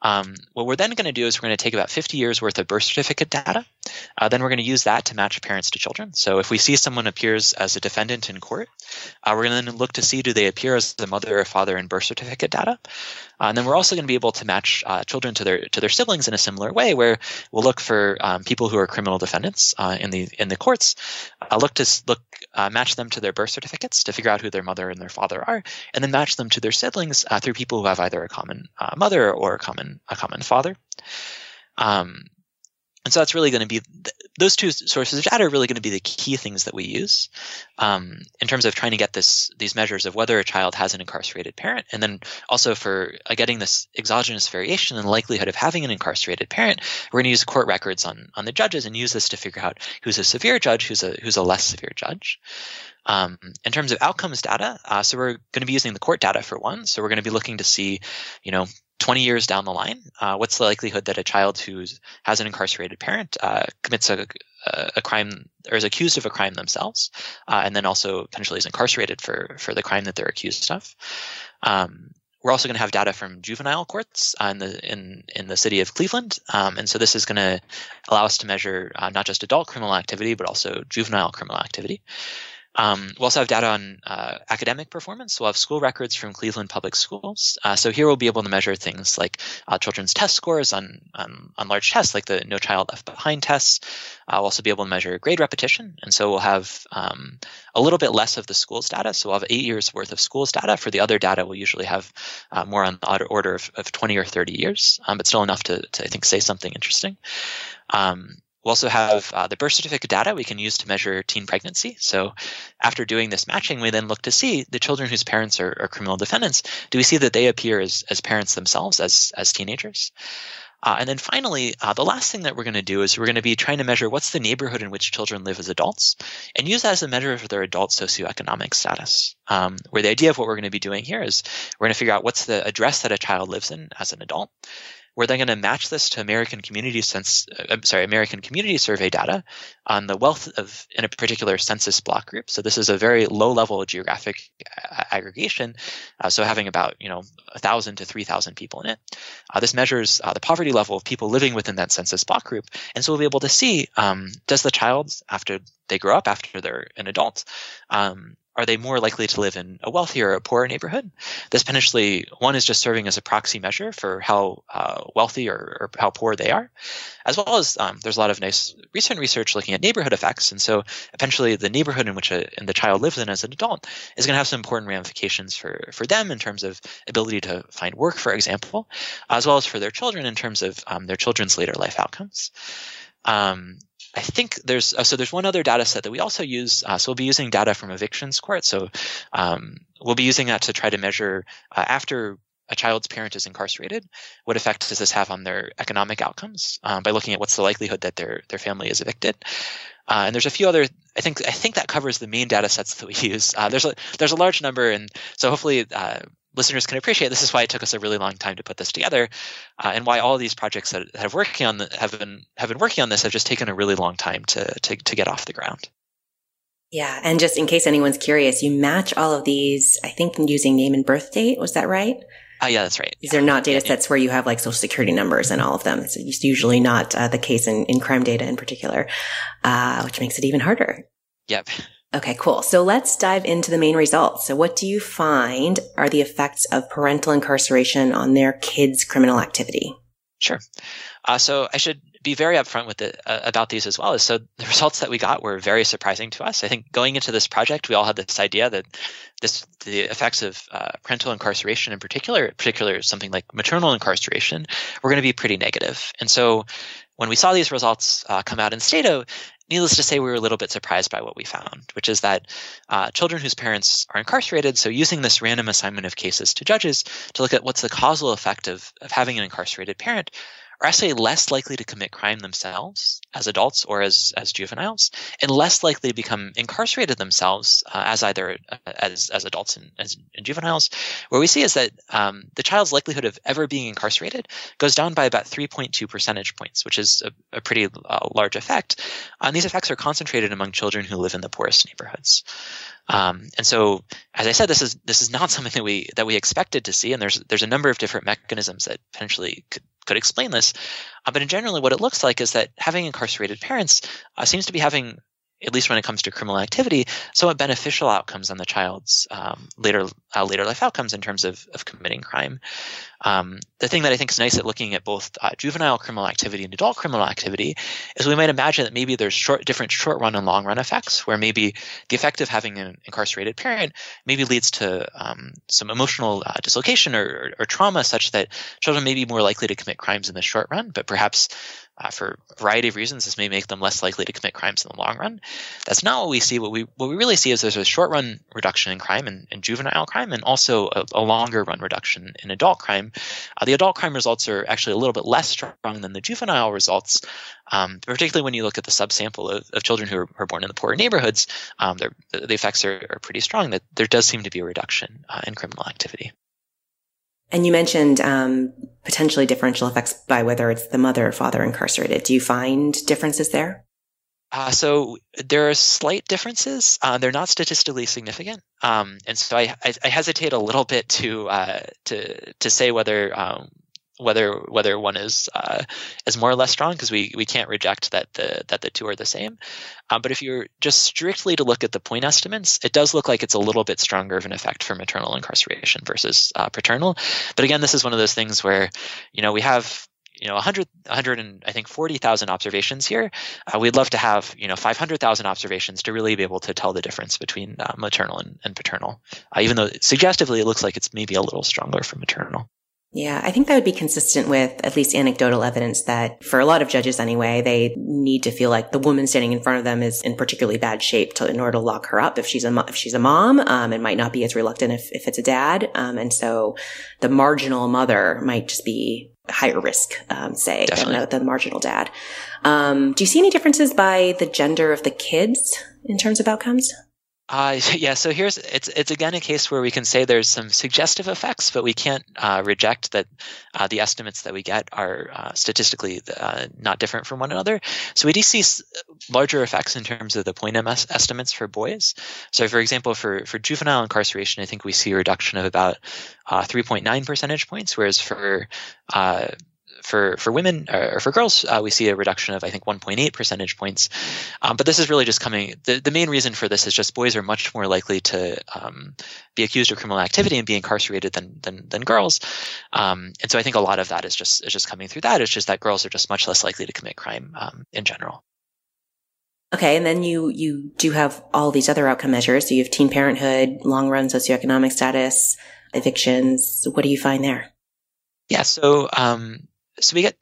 Um, what we're then going to do is we're going to take about 50 years worth of birth certificate data. Uh, then we're going to use that to match parents to children. So if we see someone appears as a defendant in court, uh, we're going to look to see do they appear as the mother or father in birth certificate data. Uh, and then we're also going to be able to match uh, children to their to their siblings in a similar way, where we'll look for um, people who are criminal defendants uh, in the in the courts, uh, look to look uh, match them to their birth certificates to figure out who their mother and their father are, and then match them to their siblings through people who have either a common mother or a common a common father. Um, and so that's really going to be those two sources of data are really going to be the key things that we use um, in terms of trying to get this these measures of whether a child has an incarcerated parent, and then also for uh, getting this exogenous variation in likelihood of having an incarcerated parent. We're going to use court records on on the judges and use this to figure out who's a severe judge, who's a who's a less severe judge. Um, in terms of outcomes data, uh, so we're going to be using the court data for one. So we're going to be looking to see, you know, 20 years down the line, uh, what's the likelihood that a child who has an incarcerated parent uh, commits a, a, crime or is accused of a crime themselves, uh, and then also potentially is incarcerated for for the crime that they're accused of? Um, we're also going to have data from juvenile courts uh, in the in in the city of Cleveland, um, and so this is going to allow us to measure uh, not just adult criminal activity but also juvenile criminal activity. Um, we'll also have data on uh, academic performance. We'll have school records from Cleveland Public Schools. Uh, so here we'll be able to measure things like uh, children's test scores on, on, on large tests, like the No Child Left Behind tests. Uh, we'll also be able to measure grade repetition, and so we'll have um, a little bit less of the schools data. So we'll have eight years worth of schools data. For the other data, we'll usually have uh, more on the order of, of 20 or 30 years, um, but still enough to, to I think say something interesting. Um, we also have uh, the birth certificate data we can use to measure teen pregnancy. So, after doing this matching, we then look to see the children whose parents are, are criminal defendants. Do we see that they appear as, as parents themselves, as, as teenagers? Uh, and then finally, uh, the last thing that we're going to do is we're going to be trying to measure what's the neighborhood in which children live as adults and use that as a measure of their adult socioeconomic status. Um, where the idea of what we're going to be doing here is we're going to figure out what's the address that a child lives in as an adult we're then going to match this to American Community Sense, uh, sorry, American Community Survey data on the wealth of in a particular census block group. So this is a very low-level geographic uh, aggregation. Uh, so having about you know a thousand to three thousand people in it. Uh, this measures uh, the poverty level of people living within that census block group, and so we'll be able to see um, does the child after they grow up after they're an adult um, are they more likely to live in a wealthier or a poorer neighborhood? This potentially one is just serving as a proxy measure for how uh, wealthy or, or, how poor they are, as well as um, there's a lot of nice recent research looking at neighborhood effects, and so eventually the neighborhood in which a, the child lives in as an adult is going to have some important ramifications for for them in terms of ability to find work, for example, as well as for their children in terms of um, their children's later life outcomes. Um, I think there's uh, so there's one other data set that we also use. Uh, so we'll be using data from evictions court. So um, we'll be using that to try to measure uh, after a child's parent is incarcerated, what effect does this have on their economic outcomes um, by looking at what's the likelihood that their their family is evicted. Uh, and there's a few other. I think I think that covers the main data sets that we use. Uh, there's a there's a large number, and so hopefully uh, listeners can appreciate this is why it took us a really long time to put this together uh, and why all these projects that have working on the, have been have been working on this have just taken a really long time to, to to get off the ground yeah and just in case anyone's curious you match all of these i think using name and birth date was that right uh, yeah, that's right. These are not data sets yeah. where you have like social security numbers and all of them. It's usually not uh, the case in, in crime data in particular, uh, which makes it even harder. Yep. Okay, cool. So let's dive into the main results. So what do you find are the effects of parental incarceration on their kids' criminal activity? Sure. Uh, so I should be very upfront with it uh, about these as well. So the results that we got were very surprising to us. I think going into this project, we all had this idea that this the effects of uh, parental incarceration, in particular, particular something like maternal incarceration, were going to be pretty negative. And so when we saw these results uh, come out in Stata, needless to say, we were a little bit surprised by what we found, which is that uh, children whose parents are incarcerated, so using this random assignment of cases to judges to look at what's the causal effect of, of having an incarcerated parent, are actually less likely to commit crime themselves as adults or as, as juveniles, and less likely to become incarcerated themselves uh, as either uh, as, as adults and as and juveniles. What we see is that um, the child's likelihood of ever being incarcerated goes down by about 3.2 percentage points, which is a, a pretty uh, large effect. And these effects are concentrated among children who live in the poorest neighborhoods. Um, and so, as I said, this is this is not something that we that we expected to see, and there's there's a number of different mechanisms that potentially could could explain this. Uh, but in general, what it looks like is that having incarcerated parents uh, seems to be having at least when it comes to criminal activity, somewhat beneficial outcomes on the child's um, later uh, later life outcomes in terms of, of committing crime. Um, the thing that I think is nice at looking at both uh, juvenile criminal activity and adult criminal activity is we might imagine that maybe there's short, different short run and long run effects, where maybe the effect of having an incarcerated parent maybe leads to um, some emotional uh, dislocation or, or, or trauma, such that children may be more likely to commit crimes in the short run, but perhaps uh, for a variety of reasons, this may make them less likely to commit crimes in the long run. That's not what we see. What we what we really see is there's a short run reduction in crime and, and juvenile crime, and also a, a, longer run reduction in adult crime. Uh, the adult crime results are actually a little bit less strong than the juvenile results, um, particularly when you look at the subsample of, of children who are, are, born in the poorer neighborhoods. Um, the, the, effects are, are, pretty strong. That there does seem to be a reduction uh, in criminal activity. And you mentioned um, potentially differential effects by whether it's the mother or father incarcerated. Do you find differences there? Uh, so there are slight differences. Uh, they're not statistically significant, um, and so I, I, I, hesitate a little bit to uh, to to say whether um, whether whether one is uh, is more or less strong because we, we can't reject that the that the two are the same. Um, but if you're just strictly to look at the point estimates, it does look like it's a little bit stronger of an effect for maternal incarceration versus uh, paternal. But again, this is one of those things where you know we have you know 100 100 and i think 40,000 observations here uh, we'd love to have you know 500,000 observations to really be able to tell the difference between uh, maternal and, and paternal uh, even though suggestively it looks like it's maybe a little stronger for maternal yeah, I think that would be consistent with at least anecdotal evidence that for a lot of judges anyway, they need to feel like the woman standing in front of them is in particularly bad shape to, in order to lock her up. If she's a, if she's a mom, um, and might not be as reluctant if, if it's a dad. Um, and so the marginal mother might just be higher risk, um, say, than the, the, marginal dad. Um, do you see any differences by the gender of the kids in terms of outcomes? Uh, yeah, so here's it's it's again a case where we can say there's some suggestive effects, but we can't uh, reject that uh, the estimates that we get are uh, statistically uh, not different from one another. So we do see larger effects in terms of the point MS estimates for boys. So, for example, for for juvenile incarceration, I think we see a reduction of about uh, 3.9 percentage points, whereas for for for women uh, or for girls, uh, we see a reduction of I think 1.8 percentage points. Um, but this is really just coming. The, the main reason for this is just boys are much more likely to um, be accused of criminal activity and be incarcerated than than, than girls. Um, and so I think a lot of that is just is just coming through that. It's just that girls are just much less likely to commit crime um, in general. Okay, and then you you do have all these other outcome measures. So you have teen parenthood, long run socioeconomic status, evictions. What do you find there? Yeah, so um, so we get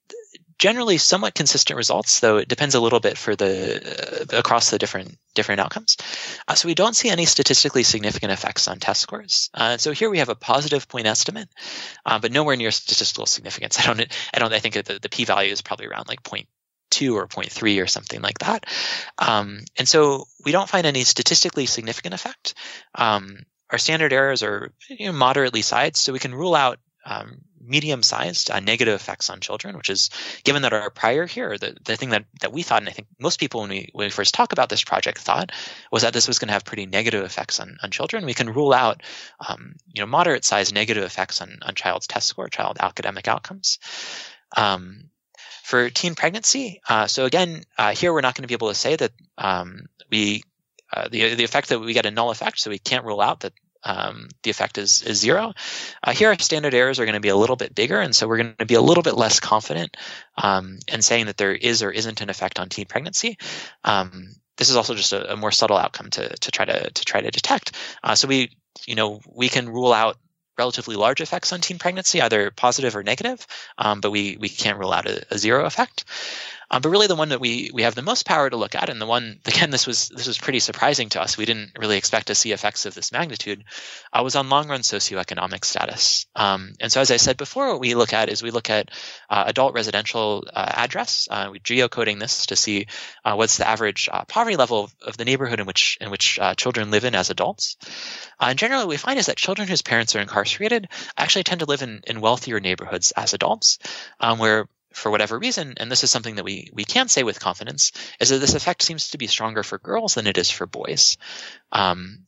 generally somewhat consistent results, though it depends a little bit for the uh, across the different different outcomes. Uh, so we don't see any statistically significant effects on test scores. Uh, so here we have a positive point estimate, uh, but nowhere near statistical significance. I don't I don't I think the, the p-value is probably around like 0.2 or 0.3 or something like that. Um, and so we don't find any statistically significant effect. Um, our standard errors are you know, moderately sized, so we can rule out um, medium-sized uh, negative effects on children, which is given that our prior here, the, the thing that, that we thought, and I think most people when we, when we first talk about this project thought, was that this was going to have pretty negative effects on, on children. We can rule out, um, you know, moderate-sized negative effects on, on child's test score, child academic outcomes. Um, for teen pregnancy, uh, so again, uh, here we're not going to be able to say that um, we uh, the the effect that we get a null effect, so we can't rule out that um, the effect is, is zero. Uh, here, our standard errors are going to be a little bit bigger, and so we're going to be a little bit less confident um, in saying that there is or isn't an effect on teen pregnancy. Um, this is also just a, a, more subtle outcome to, to try to to try to detect. Uh, so we, you know, we can rule out relatively large effects on teen pregnancy, either positive or negative, um, but we we can't rule out a, a zero effect. Um, but really, the one that we we have the most power to look at, and the one again, this was this was pretty surprising to us. We didn't really expect to see effects of this magnitude. Uh, was on long run socioeconomic status. Um, and so, as I said before, what we look at is we look at uh, adult residential uh, address. Uh, we geocoding this to see uh, what's the average uh, poverty level of, of, the neighborhood in which in which children live in as adults. and generally, what we find is that children whose parents are incarcerated actually tend to live in, in wealthier neighborhoods as adults, um, where for whatever reason, and this is something that we we can say with confidence, is that this effect seems to be stronger for girls than it is for boys. Um,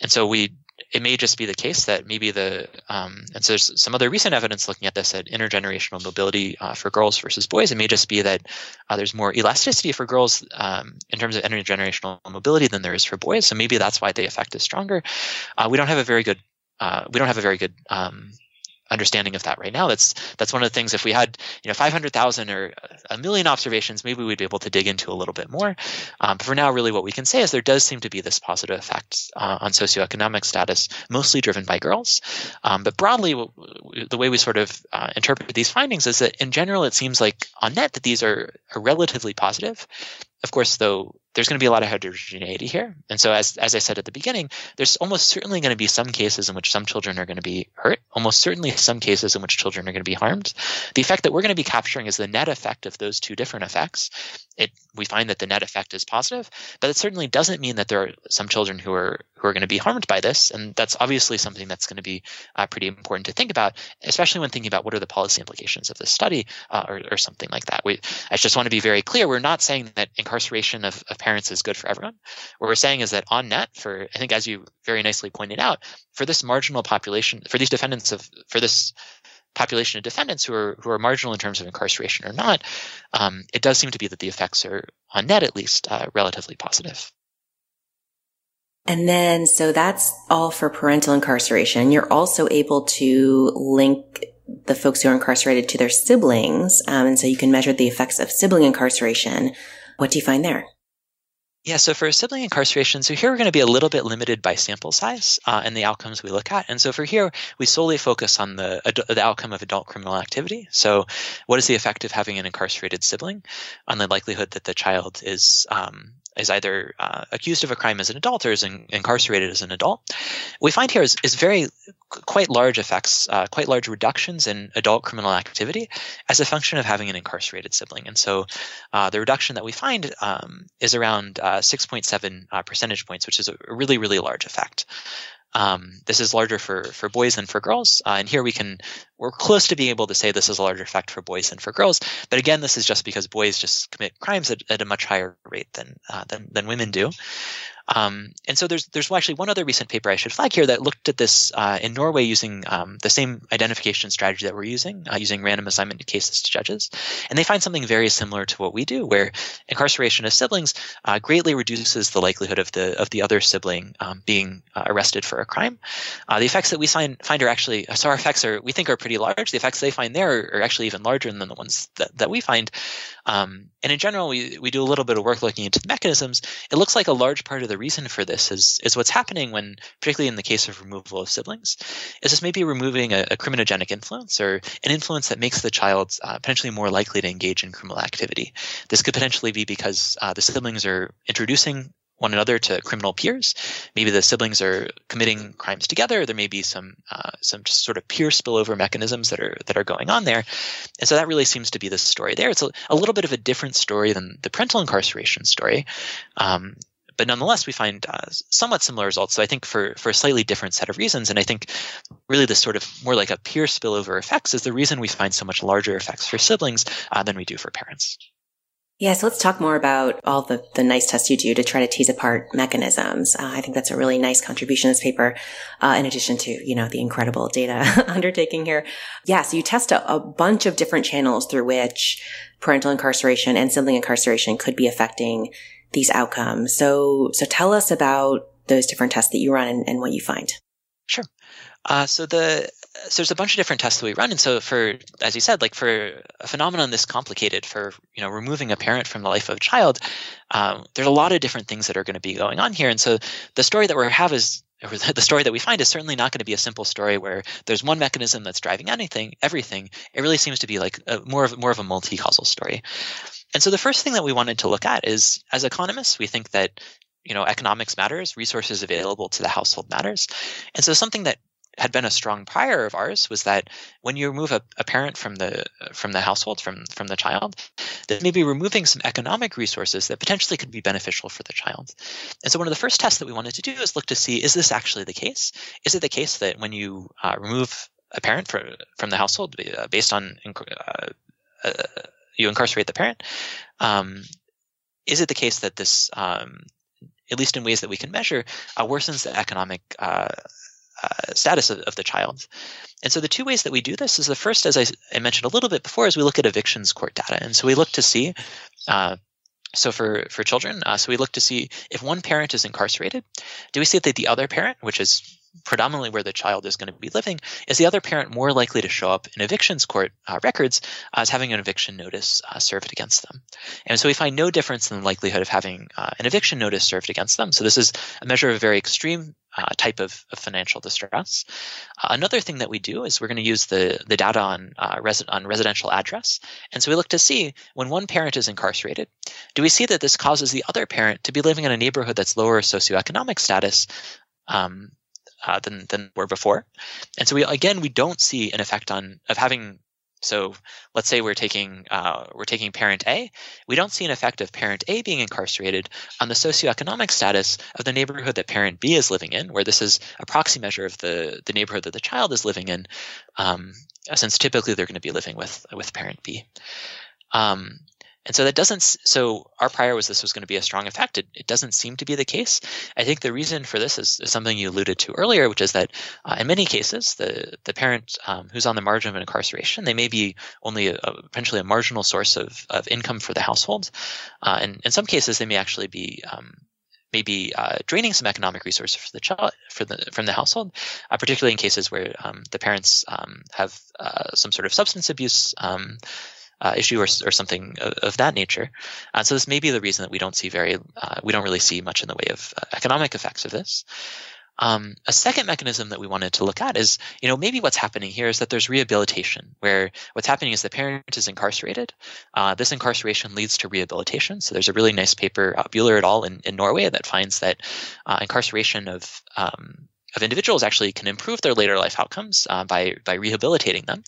and so we it may just be the case that maybe the um, and so there's some other recent evidence looking at this at intergenerational mobility uh, for girls versus boys. It may just be that uh, there's more elasticity for girls um, in terms of intergenerational mobility than there is for boys. So maybe that's why the effect is stronger. Uh, we don't have a very good uh, we don't have a very good um, understanding of that right now. That's that's one of the things. If we had you know 500,000 or a million observations, maybe we'd be able to dig into a little bit more. Um, but for now, really, what we can say is there does seem to be this positive effect uh, on socioeconomic status, mostly driven by girls. Um, but broadly, the way we sort of uh, interpret these findings is that in general, it seems like on net that these are, are relatively positive. Of course, though, there's going to be a lot of heterogeneity here. And so, as, as I said at the beginning, there's almost certainly going to be some cases in which some children are going to be hurt, almost certainly some cases in which children are going to be harmed. The effect that we're going to be capturing is the net effect of those two different effects. It, we find that the net effect is positive, but it certainly doesn't mean that there are some children who are who are going to be harmed by this. And that's obviously something that's going to be uh, pretty important to think about, especially when thinking about what are the policy implications of this study uh, or, or, something like that. We, I just want to be very clear. We're not saying that incarceration of, of parents is good for everyone. What we're saying is that on net, for I think as you very nicely pointed out, for this marginal population, for these defendants of for this population of defendants who are who are marginal in terms of incarceration or not, um, it does seem to be that the effects are on net at least uh, relatively positive. And then, so that's all for parental incarceration. You're also able to link the folks who are incarcerated to their siblings. Um, and so you can measure the effects of sibling incarceration. What do you find there? Yeah, so for sibling incarceration, so here we're going to be a little bit limited by sample size uh, and the outcomes we look at. And so for here, we solely focus on the, the outcome of adult criminal activity. So, what is the effect of having an incarcerated sibling on the likelihood that the child is um, is either uh, accused of a crime as an adult or is in, incarcerated as an adult. We find here is, is very quite large effects, uh, quite large reductions in adult criminal activity as a function of having an incarcerated sibling. And so uh, the reduction that we find um, is around uh, 6.7 uh, percentage points, which is a really, really large effect. Um, this is larger for, for boys than for girls. Uh, and here we can, we're close to being able to say this is a larger effect for boys than for girls. But again, this is just because boys just commit crimes at, at a much higher rate than, uh, than, than women do. Um, and so there's there's actually one other recent paper I should flag here that looked at this uh, in Norway using um, the same identification strategy that we're using, uh, using random assignment cases to judges, and they find something very similar to what we do, where incarceration of siblings uh, greatly reduces the likelihood of the of the other sibling um, being uh, arrested for a crime. Uh, the effects that we find, find are actually so our effects are we think are pretty large. The effects they find there are, are actually even larger than the ones that, that we find. Um, and in general, we, we do a little bit of work looking into the mechanisms. It looks like a large part of the reason for this is, is what's happening when, particularly in the case of removal of siblings, is this maybe removing a, a criminogenic influence or an influence that makes the child uh, potentially more likely to engage in criminal activity. This could potentially be because uh, the siblings are introducing one another to criminal peers. Maybe the siblings are committing crimes together. There may be some uh, some just sort of peer spillover mechanisms that are that are going on there, and so that really seems to be the story there. It's a, a little bit of a different story than the parental incarceration story. Um, but nonetheless, we find uh, somewhat similar results. So I think for for a slightly different set of reasons, and I think really this sort of more like a peer spillover effects is the reason we find so much larger effects for siblings uh, than we do for parents. Yeah, so let's talk more about all the, the nice tests you do to try to tease apart mechanisms. Uh, I think that's a really nice contribution to this paper, uh, in addition to, you know, the incredible data undertaking here. Yeah, so you test a, a, bunch of different channels through which parental incarceration and sibling incarceration could be affecting these outcomes. So, so tell us about those different tests that you run and, and what you find. Sure. Uh, so the so there's a bunch of different tests that we run, and so for as you said, like for a phenomenon this complicated, for you know removing a parent from the life of a child, um, there's a lot of different things that are going to be going on here, and so the story that we have is or the story that we find is certainly not going to be a simple story where there's one mechanism that's driving anything, everything. It really seems to be like a, more of more of a multi-causal story. And so the first thing that we wanted to look at is, as economists, we think that you know economics matters, resources available to the household matters, and so something that had been a strong prior of ours was that when you remove a, a, parent from the from the household from from the child that maybe removing some economic resources that potentially could be beneficial for the child. And so one of the first tests that we wanted to do is look to see is this actually the case? Is it the case that when you uh, remove a parent for, from the household uh, based on uh, uh, you incarcerate the parent um, is it the case that this um, at least in ways that we can measure, uh, worsens the economic uh, uh, status of, of, the child. And so the two ways that we do this is the first, as I, I, mentioned a little bit before, is we look at evictions court data. And so we look to see uh, so for for children, uh, so we look to see if one parent is incarcerated, do we see that the other parent, which is predominantly where the child is going to be living, is the other parent more likely to show up in evictions court uh, records as having an eviction notice uh, served against them. And so we find no difference in the likelihood of having uh, an eviction notice served against them. So this is a measure of a very extreme uh, type of, of, financial distress. Uh, another thing that we do is we're going to use the, the data on, uh, resi- on residential address. And so we look to see when one parent is incarcerated, do we see that this causes the other parent to be living in a neighborhood that's lower socioeconomic status um, uh, than than were before. And so we again we don't see an effect on of having so let's say we're taking uh, we're taking parent A. We don't see an effect of parent A being incarcerated on the socioeconomic status of the neighborhood that parent B is living in, where this is a proxy measure of the the neighborhood that the child is living in, um, since typically they're going to be living with with parent B. Um, and so that doesn't, so our prior was this was going to be a strong effect. It, it doesn't seem to be the case. I think the reason for this is, is something you alluded to earlier, which is that uh, in many cases, the, the parent um, who's on the margin of incarceration, they may be only a, a, potentially a marginal source of, of income for the household. Uh, and in some cases, they may actually be um, maybe uh, draining some economic resources for the child for the from the household, uh, particularly in cases where um, the parents um, have uh, some sort of substance abuse um, uh, issue or, or something of, of that nature. Uh, so this may be the reason that we don't see very, uh, we don't really see much in the way of uh, economic effects of this. Um, a second mechanism that we wanted to look at is, you know, maybe what's happening here is that there's rehabilitation, where what's happening is the parent is incarcerated. Uh, this incarceration leads to rehabilitation. So there's a really nice paper, uh, Bhuller et al. in, in Norway, that finds that uh, incarceration of um, of individuals actually can improve their later life outcomes uh, by by rehabilitating them.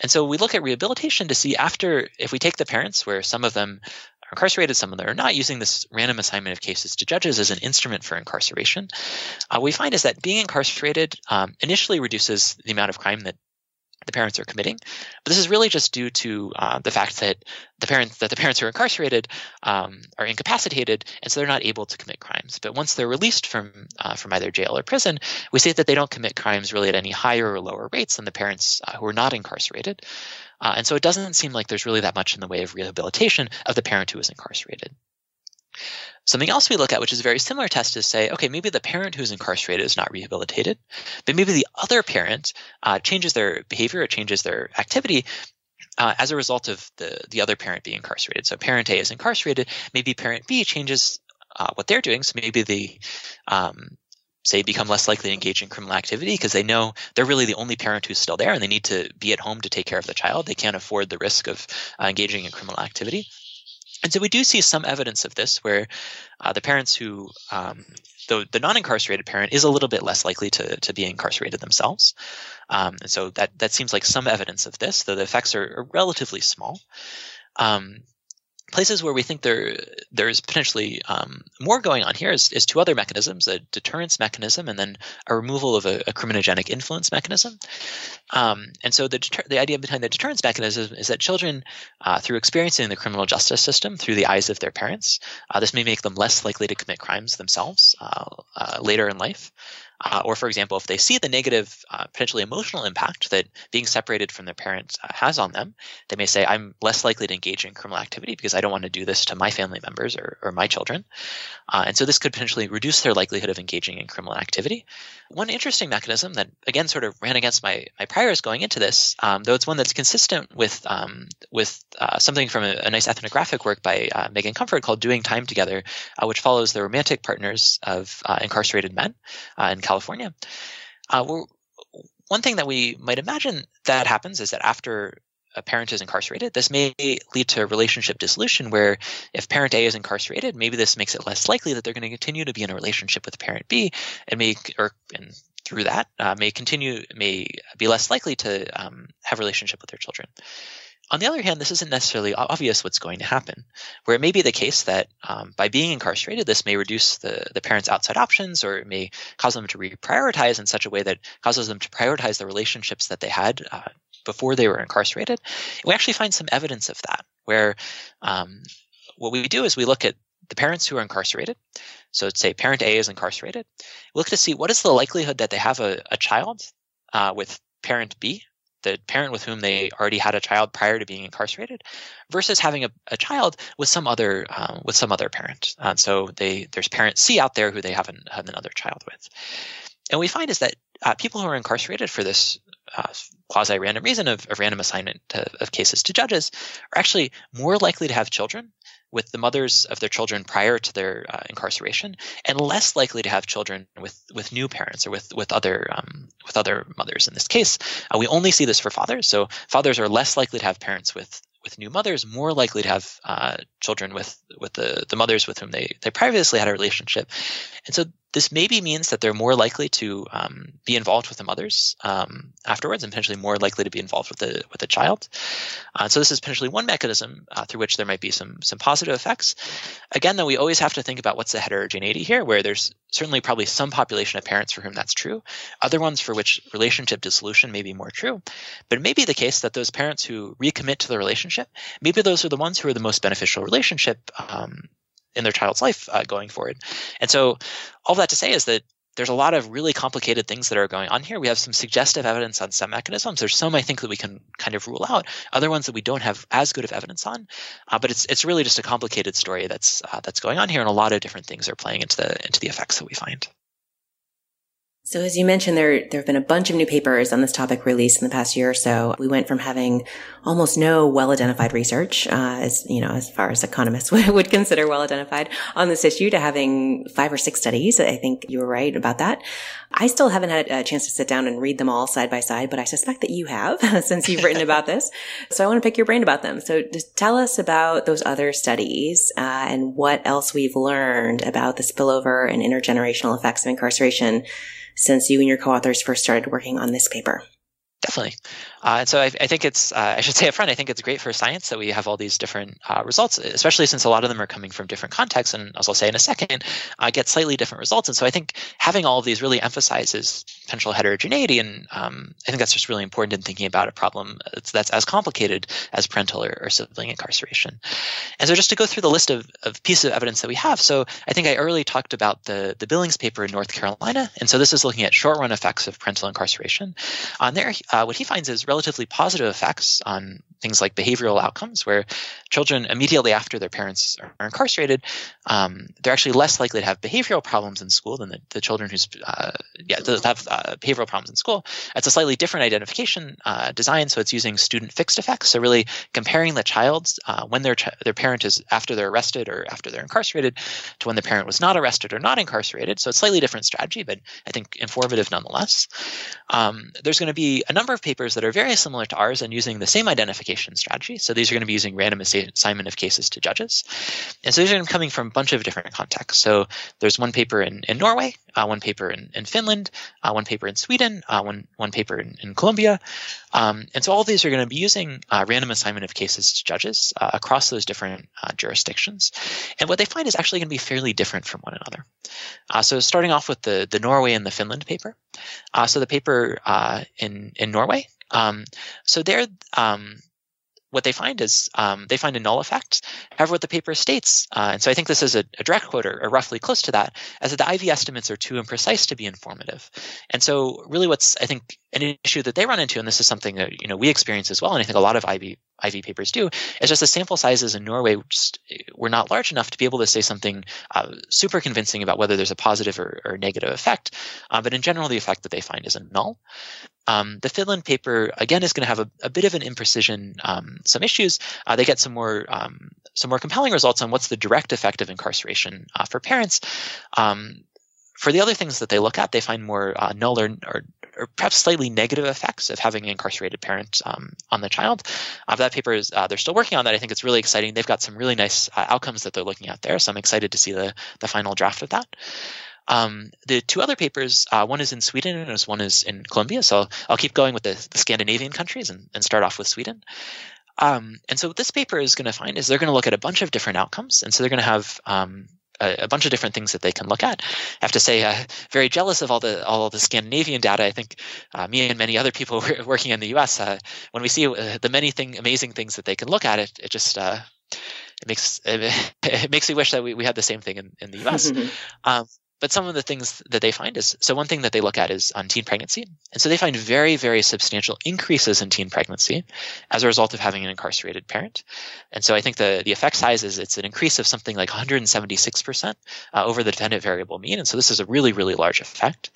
And so we look at rehabilitation to see after, if we take the parents where some of them are incarcerated, some of them are not, using this random assignment of cases to judges as an instrument for incarceration, uh, we find is that being incarcerated um, initially reduces the amount of crime that the parents are committing. But this is really just due to uh, the fact that the parents that the parents who are incarcerated um, are incapacitated, and so they're not able to commit crimes. But once they're released from uh, from either jail or prison, we see that they don't commit crimes really at any higher or lower rates than the parents uh, who are not incarcerated. Uh, and so it doesn't seem like there's really that much in the way of rehabilitation of the parent who is incarcerated. Something else we look at, which is a very similar test, is say, okay, maybe the parent who's incarcerated is not rehabilitated, but maybe the other parent uh, changes their behavior or changes their activity uh, as a result of the the other parent being incarcerated. So parent A is incarcerated, maybe parent B changes uh, what they're doing. So maybe they um, say become less likely to engage in criminal activity because they know they're really the only parent who's still there and they need to be at home to take care of the child. They can't afford the risk of uh, engaging in criminal activity. And so we do see some evidence of this where uh, the parents who, um, the, the non incarcerated parent is a little bit less likely to, to be incarcerated themselves. Um, and so that, that seems like some evidence of this, though the effects are, are relatively small. Um, places where we think there there's potentially um, more going on here is, is two other mechanisms: a deterrence mechanism and then a removal of a, a criminogenic influence mechanism. Um, and so the deter- the idea behind the deterrence mechanism is that children, uh, through experiencing the criminal justice system through the eyes of their parents, uh, this may make them less likely to commit crimes themselves uh, uh later in life. Uh, or, for example, if they see the negative, uh, potentially emotional impact that being separated from their parents uh, has on them, they may say, I'm less likely to engage in criminal activity because I don't want to do this to my family members or, or my children. Uh, and so this could potentially reduce their likelihood of engaging in criminal activity. One interesting mechanism that, again, sort of ran against my, my priors going into this, um, though it's one that's consistent with, um, with uh, something from a, a, nice ethnographic work by uh, Megan Comfort called Doing Time Together, which follows the romantic partners of incarcerated men and California. Uh, one thing that we might imagine that happens is that after a parent is incarcerated, this may lead to relationship dissolution where if parent A is incarcerated, maybe this makes it less likely that they're going to continue to be in a relationship with parent B and may, or and through that, uh, may continue, may be less likely to um, have a relationship with their children. On the other hand, this isn't necessarily obvious what's going to happen, where it may be the case that um, by being incarcerated, this may reduce the, the parents' outside options or it may cause them to reprioritize in such a way that causes them to prioritize the relationships that they had uh, before they were incarcerated. We actually find some evidence of that, where um, what we do is we look at the parents who are incarcerated. So, say parent A is incarcerated. We look to see what is the likelihood that they have a, a child uh, with parent B, the parent with whom they already had a child prior to being incarcerated, versus having a, a child with some other uh, with some other parent. Uh, so they there's parent C out there who they haven't had another child with. And we find is that uh, people who are incarcerated for this uh, quasi random reason of, of random assignment to, of cases to judges are actually more likely to have children with the mothers of their children prior to their uh, incarceration, and less likely to have children with, with new parents or with with other um, with other mothers. In this case, uh, we only see this for fathers. So fathers are less likely to have parents with with new mothers, more likely to have uh, children with with the the mothers with whom they they previously had a relationship, and so this maybe means that they're more likely to um, be involved with the mothers um, afterwards, and potentially more likely to be involved with the with the child. Uh, so this is potentially one mechanism uh, through which there might be some some positive effects. Again, though, we always have to think about what's the heterogeneity here, where there's certainly probably some population of parents for whom that's true, other ones for which relationship dissolution may be more true. But it may be the case that those parents who recommit to the relationship, maybe those are the ones who are the most beneficial relationship um, in their child's life uh, going forward. And so, all that to say is that there's a lot of really complicated things that are going on here. We have some suggestive evidence on some mechanisms. There's some I think that we can kind of rule out. Other ones that we don't have as good of evidence on. Uh, but it's it's really just a complicated story that's uh, that's going on here, and a lot of different things are playing into the into the effects that we find. So as you mentioned, there, there have been a bunch of new papers on this topic released in the past year or so. We went from having almost no well-identified research, uh, as, you know, as far as economists would, would consider well-identified on this issue to having five or six studies. I think you were right about that. I still haven't had a chance to sit down and read them all side by side, but I suspect that you have since you've written about this. So I want to pick your brain about them. So just tell us about those other studies, uh, and what else we've learned about the spillover and intergenerational effects of incarceration since you and your co-authors first started working on this paper? Definitely. Uh, and so I, I, think it's, uh, I should say up front, I think it's great for science that we have all these different uh, results, especially since a lot of them are coming from different contexts. And as I'll say in a second, uh, get slightly different results. And so I think having all of these really emphasizes potential heterogeneity. And um, I think that's just really important in thinking about a problem that's, that's as complicated as parental or, or, sibling incarceration. And so just to go through the list of, of pieces of evidence that we have. So I think I earlier talked about the, the Billings paper in North Carolina. And so this is looking at short run effects of parental incarceration. On there, uh, what he finds is relatively positive effects on things like behavioral outcomes, where children immediately after their parents are incarcerated, um, they're actually less likely to have behavioral problems in school than the, the children who's uh, yeah have uh, behavioral problems in school. It's a slightly different identification uh, design, so it's using student fixed effects. So really comparing the child uh, when their ch- their parent is after they're arrested or after they're incarcerated to when the parent was not arrested or not incarcerated. So it's slightly different strategy, but I think informative nonetheless. Um, there's going to be a number of papers that are very similar to ours and using the same identification strategy. So these are going to be using random assignment of cases to judges. And so these are coming from a bunch of different contexts. So there's one paper in, in Norway, uh, one paper in, in Finland, uh, one paper in Sweden, uh, one, one paper in, in Colombia. Um, and so all these are going to be using uh, random assignment of cases to judges uh, across those different uh, jurisdictions. And what they find is actually going to be fairly different from one another. so starting off with the, the Norway and the Finland paper. So the paper in, in Norway, um, so there, um, what they find is um, they find a null effect. However, what the paper states, uh, and so I think this is a, a direct quote or, or, roughly close to that, is that the IV estimates are too imprecise to be informative. And so, really, what's I think an issue that they run into, and this is something that you know we experience as well, and I think a lot of IV IV papers do, is just the sample sizes in Norway just were not large enough to be able to say something uh, super convincing about whether there's a positive or, or negative effect. Uh, but in general, the effect that they find is a null. Um, the Finland paper again is going to have a, a, bit of an imprecision, um, some issues. Uh, they get some more um, some more compelling results on what's the direct effect of incarceration uh, for parents. Um, for the other things that they look at, they find more uh, null or, or, or, perhaps slightly negative effects of having an incarcerated parent um, on the child. Uh, that paper is uh, they're still working on that. I think it's really exciting. They've got some really nice uh, outcomes that they're looking at there. So I'm excited to see the the final draft of that. Um, the two other papers, uh, one is in Sweden and one is in Colombia. So I'll keep going with the, the Scandinavian countries and, and, start off with Sweden. Um, and so what this paper is going to find is they're going to look at a bunch of different outcomes. And so they're going to have um, a, a, bunch of different things that they can look at. I have to say, uh, very jealous of all the all the Scandinavian data. I think uh, me and many other people working in the U.S. Uh, when we see uh, the many thing amazing things that they can look at, it it just uh, it makes it, it, makes me wish that we, we had the same thing in, in the US. um, but some of the things that they find is so one thing that they look at is on teen pregnancy. And so they find very, very substantial increases in teen pregnancy as a result of having an incarcerated parent. And so I think the, the effect size is it's an increase of something like 176% uh, over the dependent variable mean. And so this is a really, really large effect.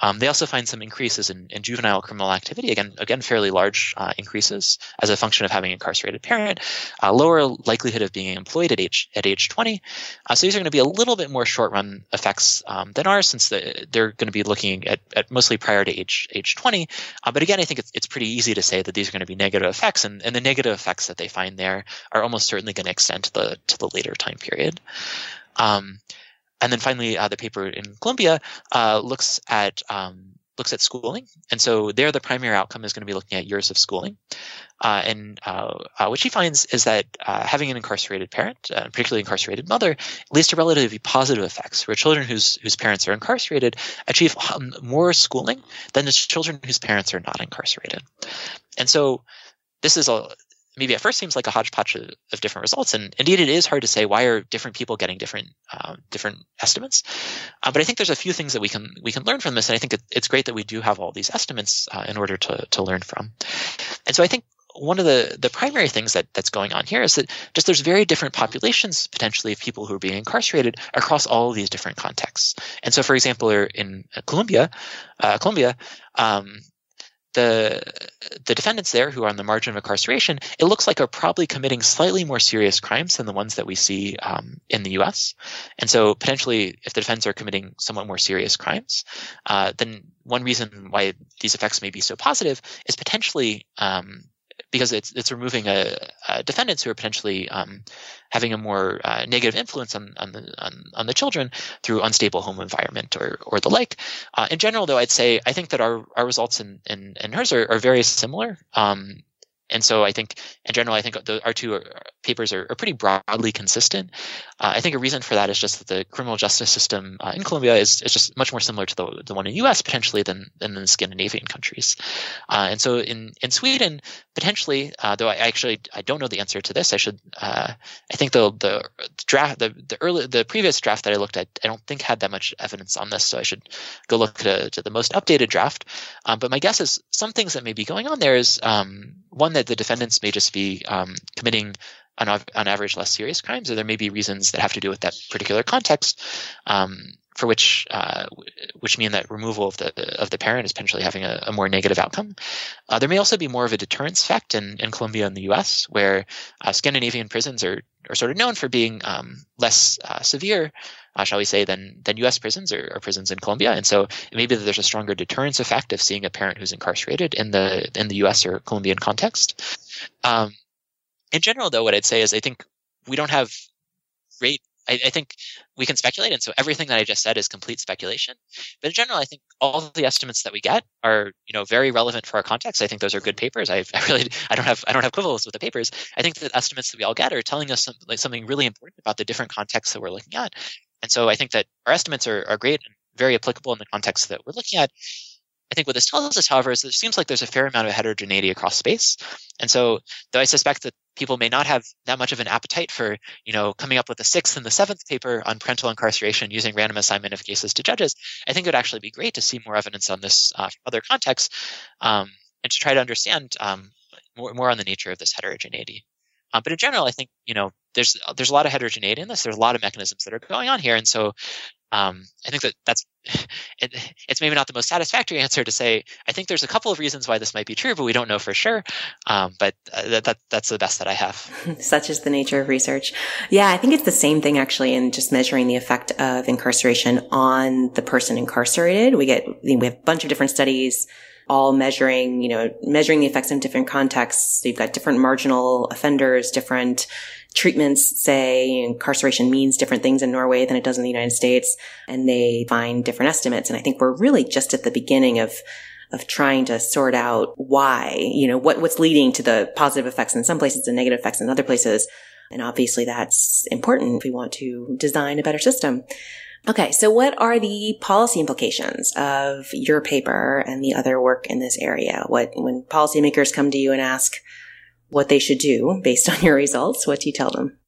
Um, they also find some increases in, in, juvenile criminal activity. Again, again, fairly large uh, increases as a function of having an incarcerated parent. Uh, lower likelihood of being employed at age at age 20. Uh, so these are going to be a little bit more short run effects um, than ours, since the, they're going to be looking at, at, mostly prior to age age 20. Uh, but again, I think it's, it's pretty easy to say that these are going to be negative effects, and, and the negative effects that they find there are almost certainly going to extend to the to the later time period. Um, and then finally, uh, the paper in Colombia uh, looks at um, looks at schooling, and so there the primary outcome is going to be looking at years of schooling. Uh, and uh, uh, what she finds is that uh, having an incarcerated parent, uh, particularly incarcerated mother, leads to relatively positive effects, where children whose whose parents are incarcerated achieve um, more schooling than the children whose parents are not incarcerated. And so this is a maybe at first seems like a hodgepodge of, of, different results, and indeed it is hard to say why are different people getting different uh, different estimates. Uh, but I think there's a few things that we can we can learn from this, and I think it, it's great that we do have all these estimates uh, in order to to learn from. And so I think one of the, the primary things that, that's going on here is that just there's very different populations potentially of people who are being incarcerated across all of these different contexts. And so, for example, in Colombia, uh, Colombia, um, the the defendants there who are on the margin of incarceration, it looks like are probably committing slightly more serious crimes than the ones that we see um, in the U.S. And so potentially, if the defendants are committing somewhat more serious crimes, uh, then one reason why these effects may be so positive is potentially um, because it's it's removing a, a defendants who are potentially um, having a more uh, negative influence on on the on, on, the children through unstable home environment or or the like. Uh, in general, though, I'd say I think that our our results in in, in hers are, are very similar. Um, and so I think, in general, I think the, our two papers are, are pretty broadly consistent. Uh, I think a reason for that is just that the criminal justice system uh, in Colombia is, is just much more similar to the, the one in the U.S. potentially than, than in the Scandinavian countries. Uh, and so in, in Sweden, potentially, uh, though I actually I don't know the answer to this, I should uh, I think the the draft the, the early the previous draft that I looked at I don't think had that much evidence on this, so I should go look to, to the most updated draft. Um, but my guess is some things that may be going on there is um, one that the defendants may just be um, committing on, on average less serious crimes, or there may be reasons that have to do with that particular context, um, for which uh, which mean that removal of the of the parent is potentially having a, a more negative outcome. Uh, there may also be more of a deterrence effect in, in Colombia and the U.S., where uh, Scandinavian prisons are are sort of known for being um, less uh, severe uh, shall we say, than than U.S. prisons or, or, prisons in Colombia. And so maybe there's a stronger deterrence effect of seeing a parent who's incarcerated in the in the U.S. or Colombian context. Um, in general, though, what I'd say is I think we don't have great. I, I, think we can speculate, and so everything that I just said is complete speculation. But in general, I think all the estimates that we get are, you know, very relevant for our context. I think those are good papers. I, I really, I don't have, I don't have quibbles with the papers. I think the estimates that we all get are telling us some, like something really important about the different contexts that we're looking at. And so I think that our estimates are, are great and very applicable in the context that we're looking at. I think what this tells us, however, is that it seems like there's a fair amount of heterogeneity across space. And so, though I suspect that people may not have that much of an appetite for, you know, coming up with the sixth and the seventh paper on parental incarceration using random assignment of cases to judges, I think it would actually be great to see more evidence on this uh, from other contexts um, and to try to understand um, more, more on the nature of this heterogeneity. Uh, but in general, I think you know there's there's a lot of heterogeneity in this. There's a lot of mechanisms that are going on here, and so um, I think that that's it, it's maybe not the most satisfactory answer to say. I think there's a couple of reasons why this might be true, but we don't know for sure. Um, but uh, that, that, that's the best that I have. Such is the nature of research. Yeah, I think it's the same thing actually in just measuring the effect of incarceration on the person incarcerated. We get we have a bunch of different studies all measuring, you know, measuring the effects in different contexts. So you've got different marginal offenders, different treatments say incarceration means different things in Norway than it does in the United States. And they find different estimates. And I think we're really just at the beginning of of trying to sort out why, you know, what, what's leading to the positive effects in some places and negative effects in other places. And obviously that's important if we want to design a better system. Okay, so what are the policy implications of your paper and the other work in this area? What when policymakers come to you and ask what they should do based on your results, what do you tell them?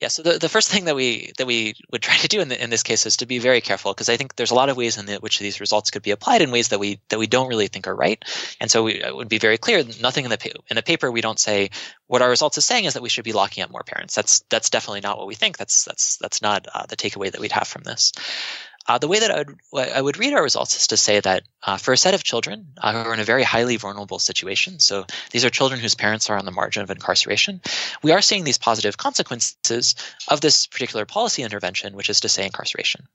Yeah, so the, the first thing that we that we would try to do in, the, in this case is to be very careful because I think there's a lot of ways in the, which these results could be applied in ways that we that we don't really think are right, and so we, it would be very clear. Nothing in the in the paper we don't say what our results is saying is that we should be locking up more parents. That's that's definitely not what we think. That's that's that's not uh, the takeaway that we'd have from this. Uh, the way that I would, I would read our results is to say that uh, for a set of children uh, who are in a very highly vulnerable situation, so these are children whose parents are on the margin of incarceration, we are seeing these positive consequences of this particular policy intervention, which is to say incarceration.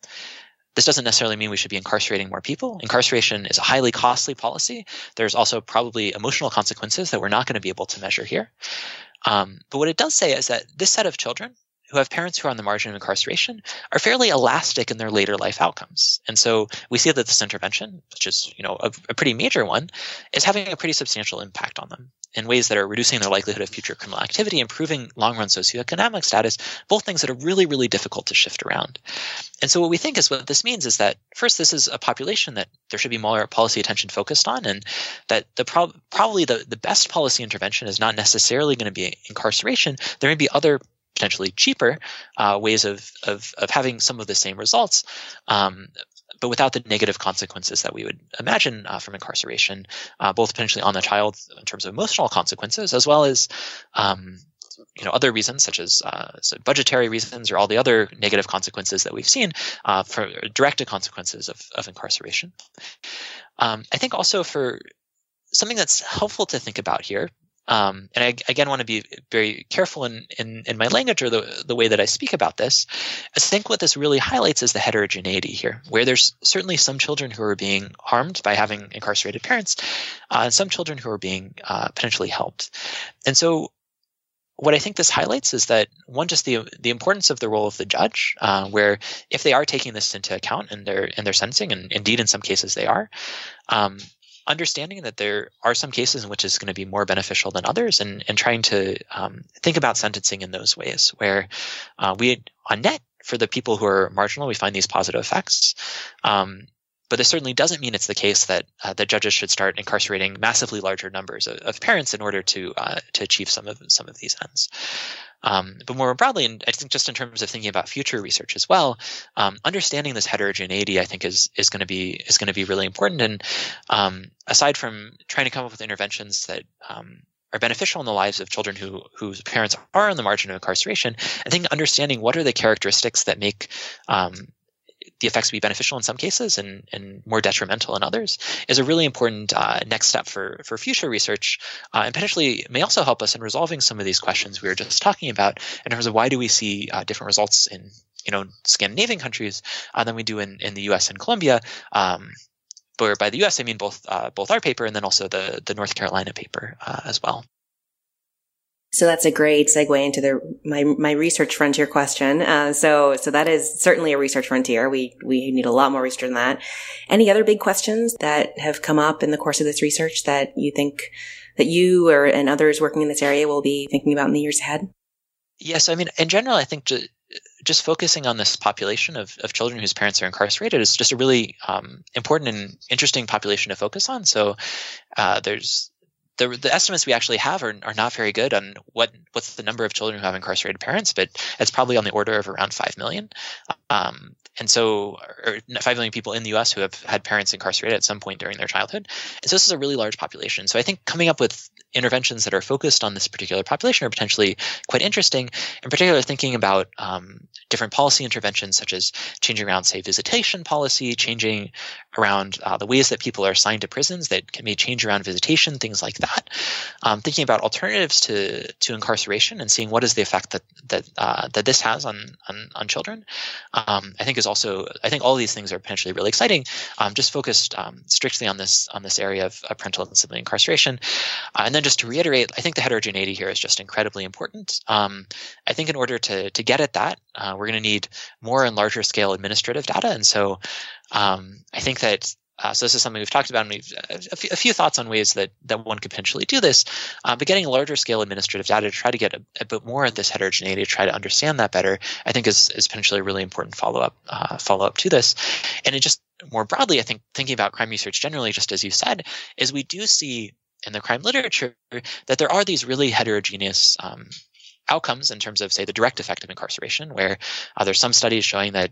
This doesn't necessarily mean we should be incarcerating more people. Incarceration is a highly costly policy. There's also probably emotional consequences that we're not going to be able to measure here. Um, but what it does say is that this set of children who have parents who are on the margin of incarceration are fairly elastic in their later life outcomes. And so we see that this intervention, which is you know a, a, pretty major one, is having a pretty substantial impact on them in ways that are reducing their likelihood of future criminal activity, improving long-run socioeconomic status, both things that are really, really difficult to shift around. And so what we think is what this means is that first, this is a population that there should be more policy attention focused on, and that the prob- probably the, the best policy intervention is not necessarily going to be incarceration. There may be other potentially cheaper uh, ways of, of, of having some of the same results, um, but without the negative consequences that we would imagine uh, from incarceration, uh, both potentially on the child in terms of emotional consequences, as well as um, you know other reasons such as uh, so budgetary reasons or all the other negative consequences that we've seen uh, for direct consequences of, of incarceration. Um, I think also for something that's helpful to think about here um, and I again want to be very careful in, in, in my language or the, the way that I speak about this. I think what this really highlights is the heterogeneity here, where there's certainly some children who are being harmed by having incarcerated parents, uh, and some children who are being uh, potentially helped. And so what I think this highlights is that one, just the the importance of the role of the judge, uh, where if they are taking this into account in their in their sentencing, and indeed in some cases they are, um, understanding that there are some cases in which it's going to be more beneficial than others and, and trying to um, think about sentencing in those ways where uh, we on net for the people who are marginal we find these positive effects. Um, but this certainly doesn't mean it's the case that uh, that judges should start incarcerating massively larger numbers of, of parents in order to uh, to achieve some of some of these ends. Um, but more broadly, and I think just in terms of thinking about future research as well, um, understanding this heterogeneity, I think, is is going to be is going to be really important. And um, aside from trying to come up with interventions that um, are beneficial in the lives of children who whose parents are on the margin of incarceration, I think understanding what are the characteristics that make um, the effects be beneficial in some cases and, and more detrimental in others is a really important uh, next step for, for future research uh, and potentially may also help us in resolving some of these questions we were just talking about in terms of why do we see uh, different results in you know Scandinavian countries uh, than we do in, in the US and Colombia. Um, but by the US, I mean both uh, both our paper and then also the, the North Carolina paper uh, as well. So that's a great segue into the my my research frontier question. Uh, so so that is certainly a research frontier. We we need a lot more research than that. Any other big questions that have come up in the course of this research that you think that you or and others working in this area will be thinking about in the years ahead? Yes, I mean in general, I think just, just focusing on this population of, of children whose parents are incarcerated is just a really um, important and interesting population to focus on. So uh, there's the, the estimates we actually have are, are not very good on what what's the number of children who have incarcerated parents, but it's probably on the order of around five million. Um, and so, or five million people in the U.S. who have had parents incarcerated at some point during their childhood. And so, this is a really large population. So, I think coming up with interventions that are focused on this particular population are potentially quite interesting. In particular, thinking about um, different policy interventions, such as changing around, say, visitation policy, changing around uh, the ways that people are assigned to prisons that can may change around visitation, things like that. Um, thinking about alternatives to to incarceration and seeing what is the effect that that uh, that this has on on, on children. Um, I think is also I think all these things are potentially really exciting. Um, just focused um, strictly on this on this area of, of parental and sibling incarceration, uh, and then just to reiterate, I think the heterogeneity here is just incredibly important. Um, I think in order to to get at that, uh, we're going to need more and larger scale administrative data, and so um, I think that uh, so this is something we've talked about, and we've uh, a, few, thoughts on ways that that one could potentially do this. Uh, but getting larger scale administrative data to try to get a, a, bit more of this heterogeneity, to try to understand that better, I think is is potentially a really important follow up uh, follow up to this. And it just more broadly, I think thinking about crime research generally, just as you said, is we do see in the crime literature that there are these really heterogeneous um, outcomes in terms of, say, the direct effect of incarceration, where uh, there's some studies showing that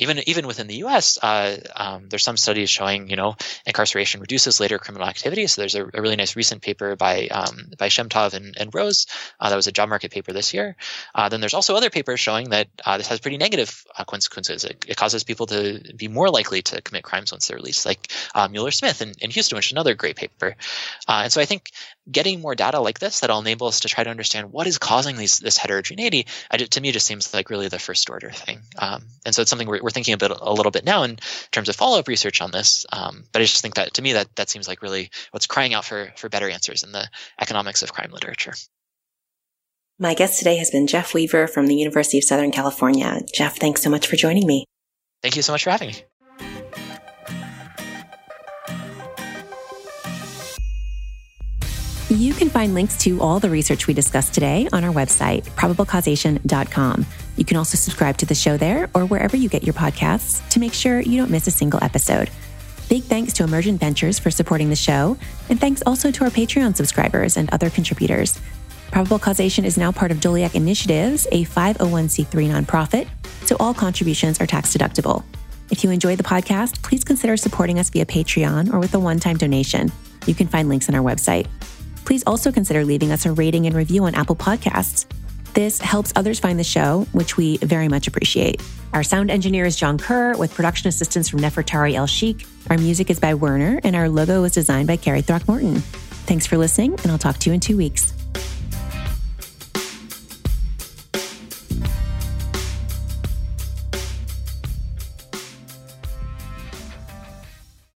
even even within the U.S., uh, um, there's some studies showing you know incarceration reduces later criminal activity. So there's a, a really nice recent paper by um, by Shem-Tov and, and Rose uh, that was a job market paper this year. Uh, then there's also other papers showing that uh, this has pretty negative uh, consequences. It, it, causes people to be more likely to commit crimes once they're released, like uh, Mueller Smith in, in Houston, which is another great paper. and so I think getting more data like this that'll enable us to try to understand what is causing these, this heterogeneity, to me, just seems like really the first order thing. Um, and so it's something we're, we're thinking about a little bit now in terms of follow up research on this. Um, but I just think that to me, that, that seems like really what's crying out for, for better answers in the economics of crime literature. My guest today has been Jeff Weaver from the University of Southern California. Jeff, thanks so much for joining me. Thank you so much for having me. You can find links to all the research we discussed today on our website, probablecausation.com. You can also subscribe to the show there or wherever you get your podcasts to make sure you don't miss a single episode. Big thanks to Emergent Ventures for supporting the show, and thanks also to our Patreon subscribers and other contributors. Probable Causation is now part of Doleac Initiatives, a 501c3 nonprofit, so all contributions are tax deductible. If you enjoy the podcast, please consider supporting us via Patreon or with a one time donation. You can find links on our website please also consider leaving us a rating and review on Apple Podcasts. This helps others find the show, which we very much appreciate. Our sound engineer is Jon Keur, with production assistance from Nefertari Elshiekh. Our music is by Werner, and our logo was designed by Carrie Throckmorton. Thanks for listening, and I'll talk to you in two weeks.